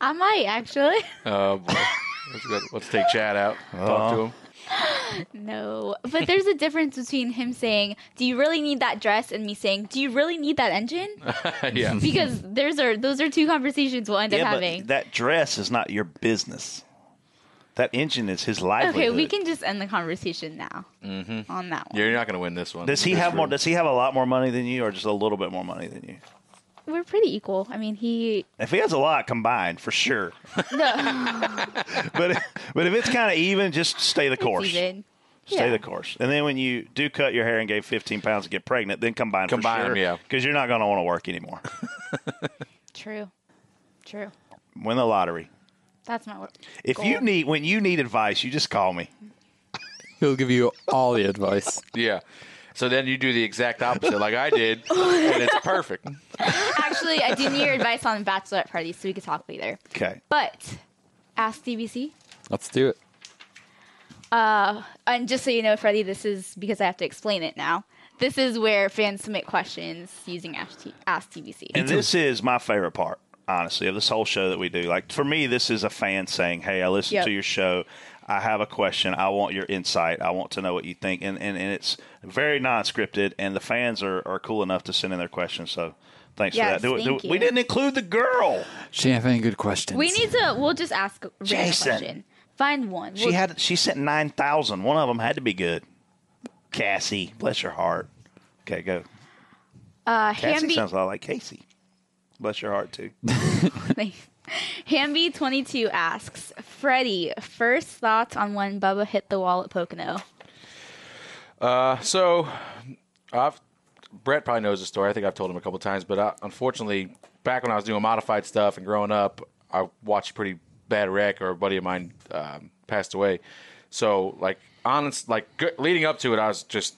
I might actually. Oh boy, let's, go, let's take Chad out. Talk to uh-huh. him. No, but there's a difference between him saying, "Do you really need that dress?" and me saying, "Do you really need that engine?" yeah. Because there's are those are two conversations we'll end up having. but that dress is not your business. That engine is his livelihood. Okay, we can just end the conversation now mm-hmm. on that one. You're not going to win this one. Does he This have more? Does he have a lot more money than you, or just a little bit more money than you? We're pretty equal. I mean, he. If he has a lot combined, for sure. No, But but if it's kind of even, just stay the course. even. Stay Yeah. the course. And then when you do cut your hair and gain 15 pounds and get pregnant, then combine Combine for 'em, sure. yeah. Because you're not going to want to work anymore. True. True. Win the lottery. That's my word. If you need when you need advice, you just call me. He'll give you all the advice. Yeah. So then you do the exact opposite, like I did, and it's perfect. Actually, I do need your advice on bachelorette parties, so we could talk later. Okay. But ask DBC. Let's do it. Uh, and just so you know, Freddie, this is because I have to explain it now. This is where fans submit questions using Ask, T- Ask DBC. And this is my favorite part, honestly, of this whole show that we do. Like for me, this is a fan saying, "Hey, I listened Yep. to your show. I have a question. I want your insight. I want to know what you think." And and, and it's very non-scripted, and the fans are, are cool enough to send in their questions. So. Thanks Yes, for that. Do- thank do- we you. didn't include the girl. She have any good questions? we need to. We'll just ask Jason. question. Find one. She We'll- had she sent nine thousand. One of them had to be good. Cassie, bless your heart. Okay, go. uh, Cassie Hamby. sounds a lot like Casey. Bless your heart too. Hamby twenty two asks Freddie first thoughts on when Bubba hit the wall at Pocono. Uh, so, I've, Brett probably knows the story. I think I've told him a couple times, but I, unfortunately, back when I was doing modified stuff and growing up, I watched a pretty bad wreck, or a buddy of mine um, passed away. So, like, honest, like g- leading up to it, I was just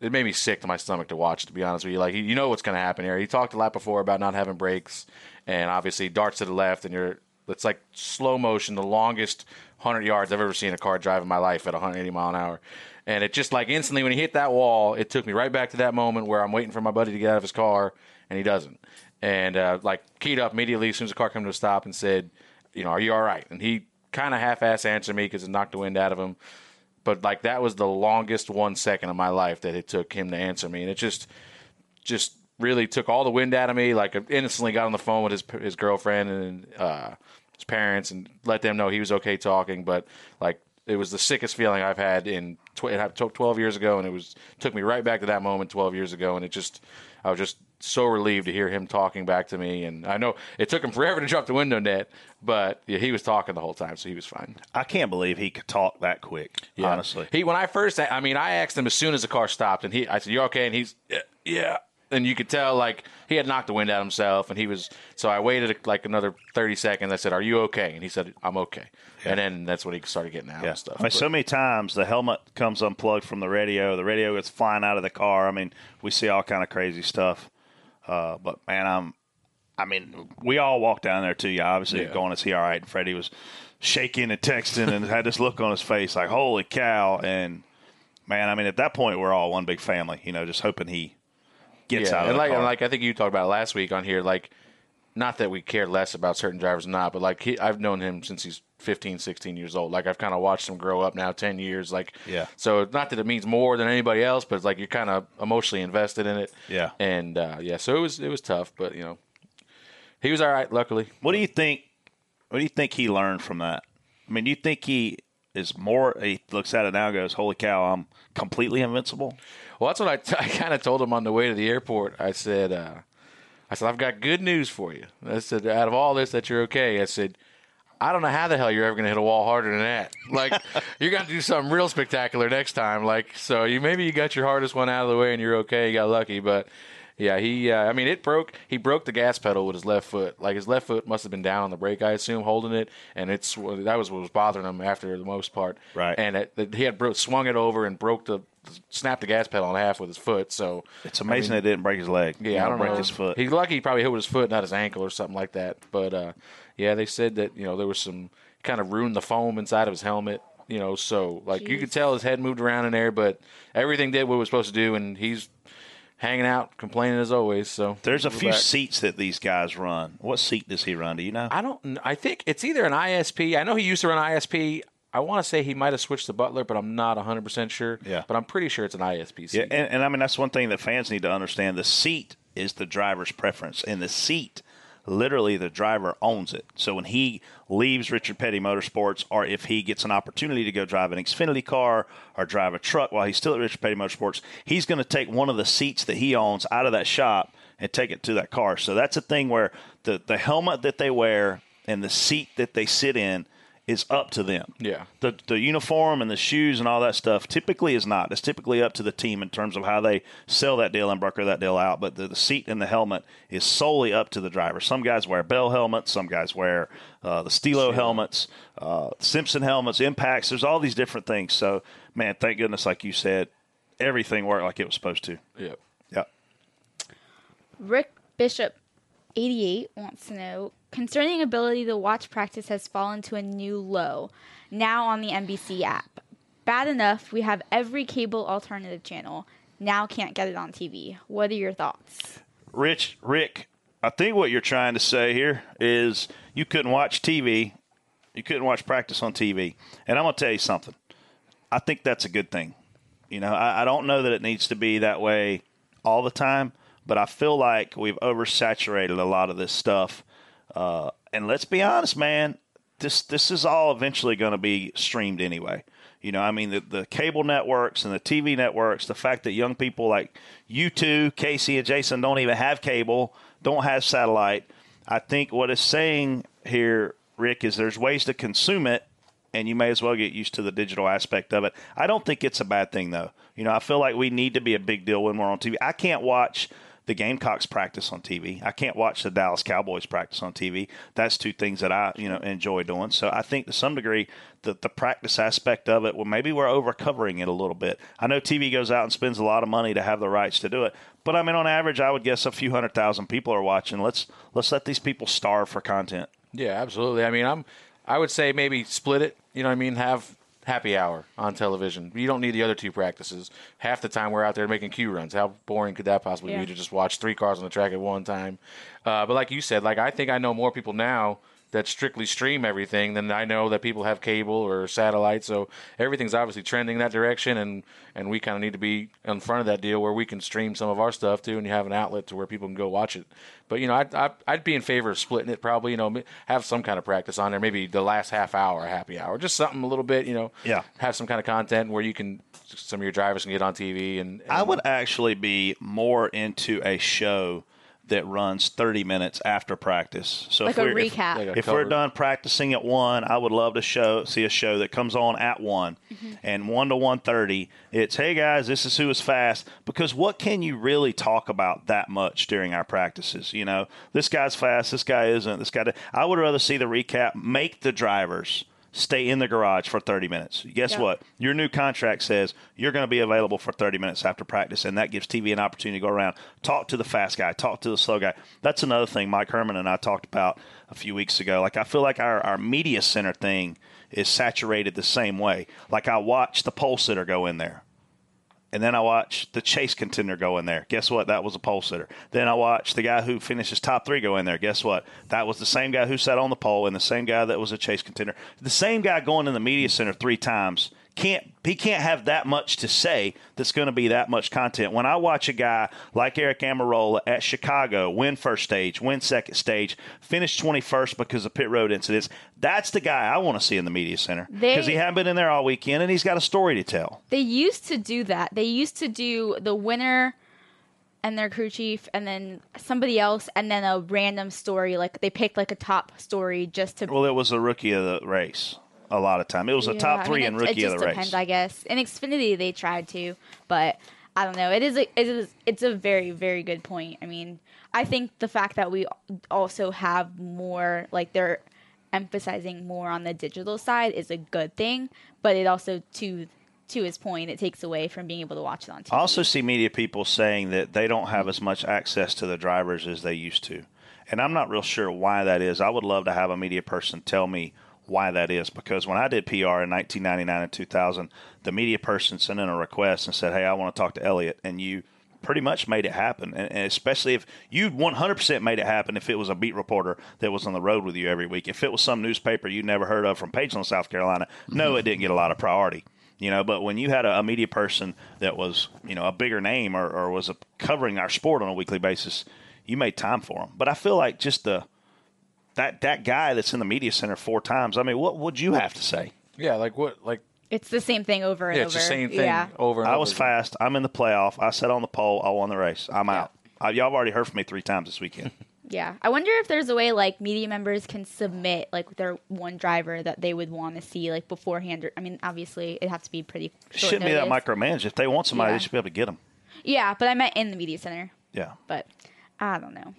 it made me sick to my stomach to watch. To be honest with you, like you know what's going to happen here. He talked a lot before about not having brakes, and obviously darts to the left, and you're it's like slow motion, the longest hundred yards I've ever seen a car drive in my life at 180 mile an hour. And it just like instantly when he hit that wall, it took me right back to that moment where I'm waiting for my buddy to get out of his car, and he doesn't. And uh, like keyed up immediately as soon as the car came to a stop and said, "You know, are you all right?" And he kind of half-ass answered me because it knocked the wind out of him but like that was the longest one second of my life that it took him to answer me, and it just just really took all the wind out of me. Like I instantly got on the phone with his his girlfriend and uh, his parents and let them know he was okay talking. But like it was the sickest feeling I've had in tw- twelve years ago, and it was took me right back to that moment twelve years ago, and it just I was just so relieved to hear him talking back to me. And I know it took him forever to drop the window net, but yeah, he was talking the whole time, so he was fine. I can't believe he could talk that quick. Yeah. Honestly, he when I first, I mean, I asked him as soon as the car stopped, and he, I said, "You're okay?" And he's, "Yeah." Yeah. And you could tell like he had knocked the wind out of himself, and he was. So I waited like another thirty seconds. I said, "Are you okay?" And he said, "I'm okay." And then that's when he started getting out Yeah. and stuff. I mean, so many times the helmet comes unplugged from the radio. The radio gets flying out of the car. I mean, we see all kind of crazy stuff. Uh, but man, I'm. I mean, we all walked down there too. Yeah, obviously Yeah. going, to see all right?" And Freddie was shaking and texting and had this look on his face like, "Holy cow!" And man, I mean, at that point, we're all one big family. You know, just hoping he gets out of and the like, and like I think you talked about last week on here. Like, not that we care less about certain drivers or not, but like he, I've known him since he's 15, 16 years old. Like I've kind of watched him grow up now, ten years. Like, Yeah. So not that it means more than anybody else, but it's like you're kind of emotionally invested in it. Yeah. And uh, yeah, so it was it was tough, but you know, he was all right. Luckily, What do you think What do you think he learned from that? I mean, do you think he is more? He looks at it now, and goes, "Holy cow, I'm completely invincible." Well, that's what I, t- I kind of told him on the way to the airport. I said, uh, I said, I've got good news for you. I said, out of all this, that you're okay. I said, I don't know how the hell you're ever going to hit a wall harder than that. Like, you're going to do something real spectacular next time. Like, so you maybe you got your hardest one out of the way and you're okay. You got lucky, but yeah, he. Uh, I mean, it broke. He broke the gas pedal with his left foot. Like his left foot must have been down on the brake, I assume, holding it, and it's that was what was bothering him after the most part. Right. And it, it- he had bro- swung it over and broke the snapped the gas pedal in half with his foot. So It's amazing they didn't break his leg. yeah, You I don't break know. his foot. He's lucky he probably hit with his foot, not his ankle or something like that. But uh, yeah, they said that you know there was some kind of ruined the foam inside of his helmet. You know, so like you could tell his head moved around in there, but everything did what it was supposed to do, and he's hanging out, complaining as always. So There's a few back. seats that these guys run. What seat does he run? Do you know? I don't. I think it's either an ISP. I know he used to run ISP. I want to say he might have switched to Butler, but I'm not 100 percent sure. Yeah. but I'm pretty sure it's an ISP. Yeah, and, and I mean that's one thing that fans need to understand. The seat is the driver's preference, and the seat, literally, the driver owns it. So when he leaves Richard Petty Motorsports, or if he gets an opportunity to go drive an Xfinity car or drive a truck while he's still at Richard Petty Motorsports, he's going to take one of the seats that he owns out of that shop and take it to that car. So that's a thing where the the helmet that they wear and the seat that they sit in is up to them Yeah. the the uniform and the shoes and all that stuff typically is not. It's typically up to the team in terms of how they sell that deal and broker that deal out. But the, the seat and the helmet is solely up to the driver. Some guys wear Bell helmets. Some guys wear uh, the Stilo helmets, uh, Simpson helmets, Impacts. There's all these different things. So man, thank goodness, like you said, everything worked like it was supposed to. yeah. Yep. Rick Bishop, 88, wants to know concerning ability to watch practice has fallen to a new low now on the NBC app. Bad enough, we have every cable alternative channel. Now can't get it on TV. What are your thoughts? Rich, Rick, I think what you're trying to say here is you couldn't watch TV, you couldn't watch practice on TV, and I'm gonna tell you something. I think that's a good thing. You know, I, I don't know that it needs to be that way all the time, but I feel like we've oversaturated a lot of this stuff. Uh, and let's be honest, man, this this is all eventually going to be streamed anyway. You know, I mean, the, the cable networks and the TV networks, the fact that young people like you two, Casey and Jason, don't even have cable, don't have satellite. I think what it's saying here, Rick, is there's ways to consume it and you may as well get used to the digital aspect of it. I don't think it's a bad thing though. You know, I feel like we need to be a big deal when we're on TV. I can't watch the Gamecocks practice on TV. I can't watch the Dallas Cowboys practice on TV. That's two things that I, you know, enjoy doing. So I think to some degree the the practice aspect of it, well maybe we're over covering it a little bit. I know TV goes out and spends a lot of money to have the rights to do it. But I mean on average I would guess a few hundred thousand people are watching. Let's let's let these people starve for content. Yeah, absolutely. I mean, I'm. I would say maybe split it. You know what I mean? Have happy hour on television. You don't need the other two practices. Half the time we're out there making Q runs. How boring could that possibly Yeah. be to just watch three cars on the track at one time? Uh, but like you said, like I think I know more people now that strictly stream everything then I know that people have cable or satellite. So everything's obviously trending that direction, and and we kind of need to be in front of that deal where we can stream some of our stuff too, and you have an outlet to where people can go watch it. But you know, I'd I'd, I'd be in favor of splitting it. Probably, you know, have some kind of practice on there. Maybe the last half hour, happy hour, just something a little bit. You know, Yeah. Have some kind of content where you can some of your drivers can get on TV and, and I would actually be more into a show that runs 30 minutes after practice. So Like if a we're, if- recap. Like a If, we're done practicing at one, I would love to show see a show that comes on at one, mm-hmm. and one to one thirty. It's hey guys, this is who is fast. Because what can you really talk about that much during our practices? You know, this guy's fast, this guy isn't. This guy. I would rather see the recap. Make the drivers stay in the garage for 30 minutes. Guess Yeah. what? Your new contract says you're going to be available for 30 minutes after practice, and that gives TV an opportunity to go around, talk to the fast guy, talk to the slow guy. That's another thing Mike Herman and I talked about a few weeks ago. Like, I feel like our, our media center thing is saturated the same way. Like, I watched the pole sitter go in there. And then I watched the chase contender go in there. Guess what? That was a pole sitter. Then I watched the guy who finishes top three go in there. Guess what? That was the same guy who sat on the pole and the same guy that was a chase contender. The same guy going in the media center three times can't he can't have that much to say that's going to be that much content. When I watch a guy like Aric Almirola at Chicago win first stage, win second stage, finish 21st because of pit road incidents, that's the guy I want to see in the media center because he hasn't been in there all weekend and he's got a story to tell. They used to do that. They used to do the winner and their crew chief and then somebody else and then a random story like they picked like a top story just to Well, it was the rookie of the race a lot of time. It was a Yeah, top I three mean, and it- rookie it of just the depends, race. I guess. In Xfinity they tried to, but I don't know. It is a, it is it's a very very good point. I mean, I think the fact that we also have more like they're emphasizing more on the digital side is a good thing, but it also to to his point, it takes away from being able to watch it on TV. I also see media people saying that they don't have as much access to the drivers as they used to. And I'm not real sure why that is. I would love to have a media person tell me why that is because when I did PR in 1999 and 2000, the media person sent in a request and said, Hey, I want to talk to Elliott. And you pretty much made it happen. And, and especially if you 100% made it happen if it was a beat reporter that was on the road with you every week. If it was some newspaper you never heard of from Pageland, South Carolina, no, mm-hmm. it didn't get a lot of priority you know but when you had a, a media person that was you know a bigger name or, or was a, covering our sport on a weekly basis you made time for them but i feel like just the that that guy that's in the media center four times i mean what would you have to say Yeah, like what? Like it's the same thing over and yeah, over. it's the same thing Yeah. over and i over. was again. fast i'm in the playoff i sat on the pole i won the race i'm out uh, y'all have already heard from me three times this weekend Yeah. I wonder if there's a way like media members can submit like their one driver that they would want to see like beforehand. I mean, obviously it has to be pretty. short shouldn't be that notice. micromanaged if they want somebody Yeah. they should be able to get them Yeah, but I meant in the media center. yeah But I don't know.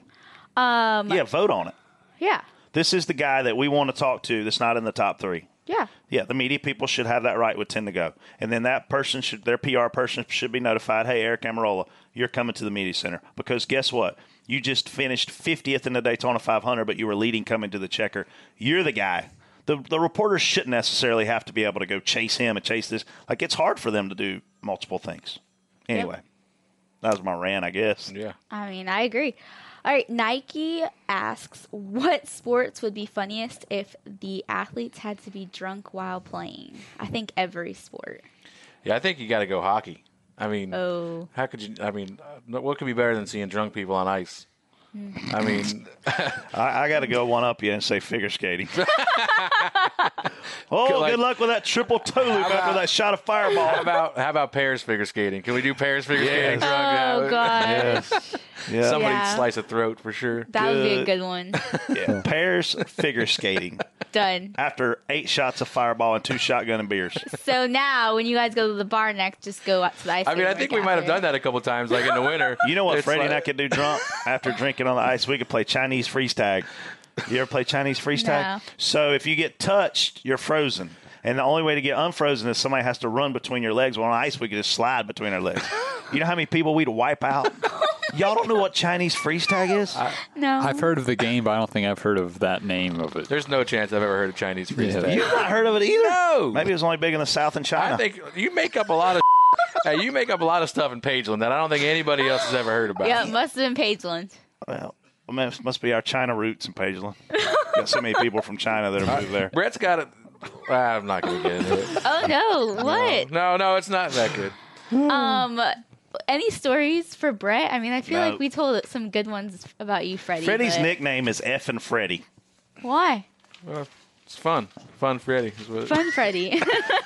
Um, yeah vote on it yeah. this is the guy that we want to talk to that's not in the top three Yeah. Yeah, the media people should have that right with 10 to go. And then that person should, their PR person should be notified, hey, Aric Almirola, you're coming to the media center. Because guess what? You just finished 50th in the Daytona 500, but you were leading coming to the checker. You're the guy. The, the reporters shouldn't necessarily have to be able to go chase him and chase this. Like, it's hard for them to do multiple things. Anyway, that was my rant, I guess. Yeah. I mean, I agree. All right, Nike asks what sports would be funniest if the athletes had to be drunk while playing. I think every sport. Yeah, I think you got to go hockey. I mean, Oh. how could you? I mean, uh, what could be better than seeing drunk people on ice? I mm. mean, I, I got to go one up you and say figure skating. oh, Like- good luck with that triple toe loop after that shot of fireball. how about how about pairs figure skating? Can we do pairs figure skating? drunk? Oh would- god, Yeah. Somebody Yeah. slice a throat for sure. that would be a Good. good one. yeah. Pairs figure skating Done. after eight shots of fireball and two shotgun and beers. So now, when you guys go to the bar next, just go out to the ice. I mean, I think we might have done that a couple times, like in the winter. You know what It's Freddie and I like- could do drunk after drinking on the ice? We could play Chinese freeze tag. You ever play Chinese freeze tag? No. So if you get touched, you're frozen. And the only way to get unfrozen is somebody has to run between your legs. Well, on ice, we could just slide between our legs. You know how many people we'd wipe out? Y'all don't know what Chinese freeze tag is? No, I've heard of the game, but I don't think I've heard of that name of it. There's no chance I've ever heard of Chinese freeze Yeah. tag. You've not heard of it either? No. Maybe it was only big in the South and China. I think you make up a lot of. hey, you make up a lot of stuff in Pageland that I don't think anybody else has ever heard about. Yeah, it must have been Pageland. Well, I mean, it must be our China roots in Pageland. Got so many people from China that have moved there. Brett's got it. I'm not going to get into it. Oh no, what? No, no, it's not that good. Um, any stories for Brett? I mean, I feel No. like we told some good ones about you, Freddie. Freddie's but- nickname is F and Freddie. Why? It's fun. Fun Freddy. is what it- Fun Freddie.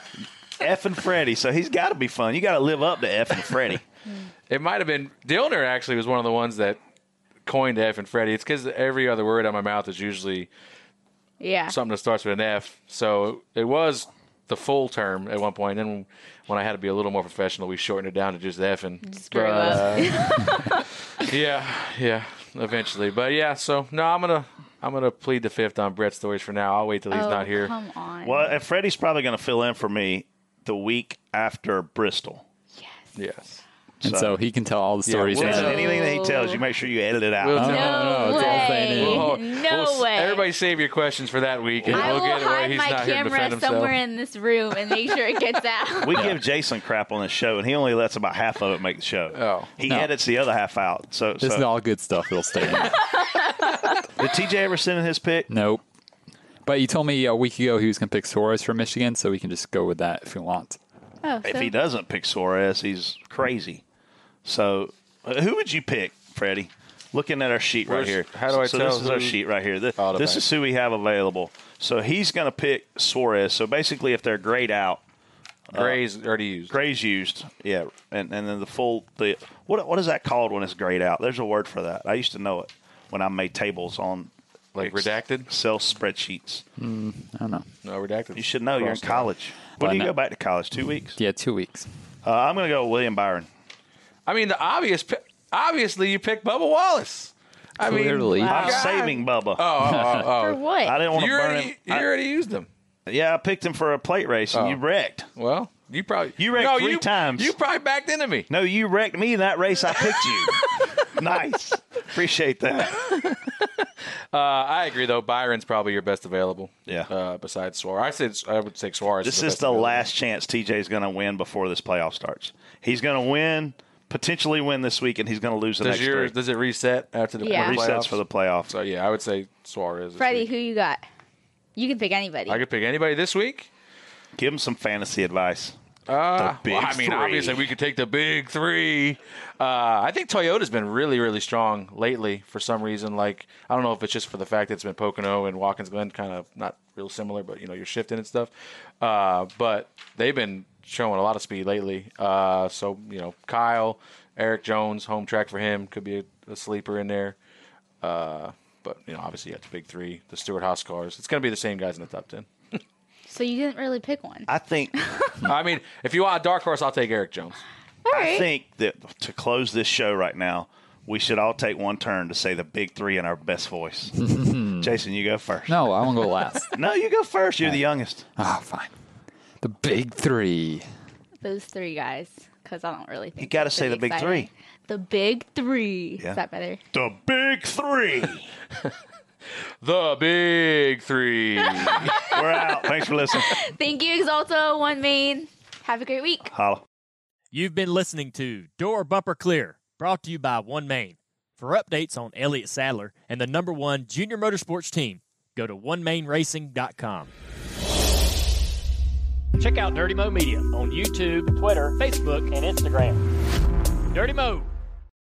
F and Freddie. So he's got to be fun. You got to live up to F and Freddie. It might have been Dillner. Actually, was one of the ones that coined F and Freddy. It's because every other word out of my mouth is usually yeah. something that starts with an F. So it was the full term at one point. Then when I had to be a little more professional, we shortened it down to just F and. Just grew up. uh, yeah, yeah. Eventually, but yeah. So no, I'm gonna I'm gonna plead the fifth on Brett's stories for now. I'll wait till he's oh, not here. Come on. Well, and Freddie's probably going to fill in for me the week after Bristol. Yes. Yes. And so he can tell all the stories. we'll in And anything that he tells you, make sure you edit it out. We'll no, tell- no, no, it's all way. We'll- no we'll- way. Everybody save your questions for that week, and I we'll will get it hide he's my not camera somewhere in this room and make sure it gets out. we give Jason crap on this show, and he only lets about half of it make the show. Oh. he No. edits the other half out. So, This so- is all good stuff. It'll stay in. did TJ ever send in his pick? nope. But you told me a week ago he was going to pick Suarez from Michigan, so we can just go with that if you want. Oh, if so- he doesn't pick Suarez, he's crazy. So, uh, who would you pick, Freddie? Looking at our sheet right Where's- here. how do I so tell this is our who- sheet right here. This, this is who we have available. So he's going to pick Suarez. So basically, if they're grayed out, Gray's already used. gray's used, yeah, and and then the full the what what is that called when it's grayed out? There's a word for that. I used to know it when I made tables on Like redacted? Excel spreadsheets. I don't know. No, redacted. You should know. You're in college. When Well, do you no. go back to college? Two weeks. Yeah, two weeks. Uh, I'm going to go with William Byron. I mean, the obvious. Obviously, you picked Bubba Wallace. I Clearly. mean, I'm saving Bubba. Oh, oh, oh, For oh. what? I didn't want to burn already, him. you I- already used him. yeah, I picked him for a plate race, and Oh. you wrecked. Well, you probably You wrecked no, three you, times. You probably backed into me. No, you wrecked me in that race. I picked you. nice. Appreciate that. Uh, I agree, though. Byron's probably your best available. Yeah. Uh, besides Suarez, I said I would say Suarez. This is is the available. last chance TJ's going to win before this playoff starts. He's going to win, potentially win this week, and he's going to lose the Does next your three. does it reset after the Yeah. playoffs? Resets for the playoffs. So yeah, I would say Suarez. this Freddie, week. who you got? You can pick anybody. I could pick anybody this week. Give him some fantasy advice. Uh, big well, I mean, three. obviously, we could take the big three. Uh, I think Toyota's been really, really strong lately for some reason. Like, I don't know if it's just for the fact that it's been Pocono and Watkins Glen, kind of not real similar, but you know, you're shifting and stuff. Uh, but they've been showing a lot of speed lately. Uh, so you know, Kyle, Erik Jones, home track for him could be a, a sleeper in there. Uh, but you know, obviously, you got the big three, the Stewart-Haas cars. It's going to be the same guys in the top ten. so you didn't really pick one. I think I mean, if you want a dark horse, I'll take Erik Jones. All I think that to close this show right now, we should all take one turn to say the big three in our best voice. Jason, you go first. No, I want to go last. No, you go first. You're the youngest. oh, fine. The big three. Those three guys, because I don't really think You gotta say the big three. The big three. Yeah. Is that better? The big three. The big three. We're out. Thanks for listening. Thank you, Axalta One Main. Have a great week. Holla. You've been listening to Door Bumper Clear, brought to you by OneMain. For updates on Elliott Sadler and the number one junior motorsports team, go to onemainracing.com. Check out Dirty Mo Media on YouTube, Twitter, Facebook, and Instagram. Dirty Mo.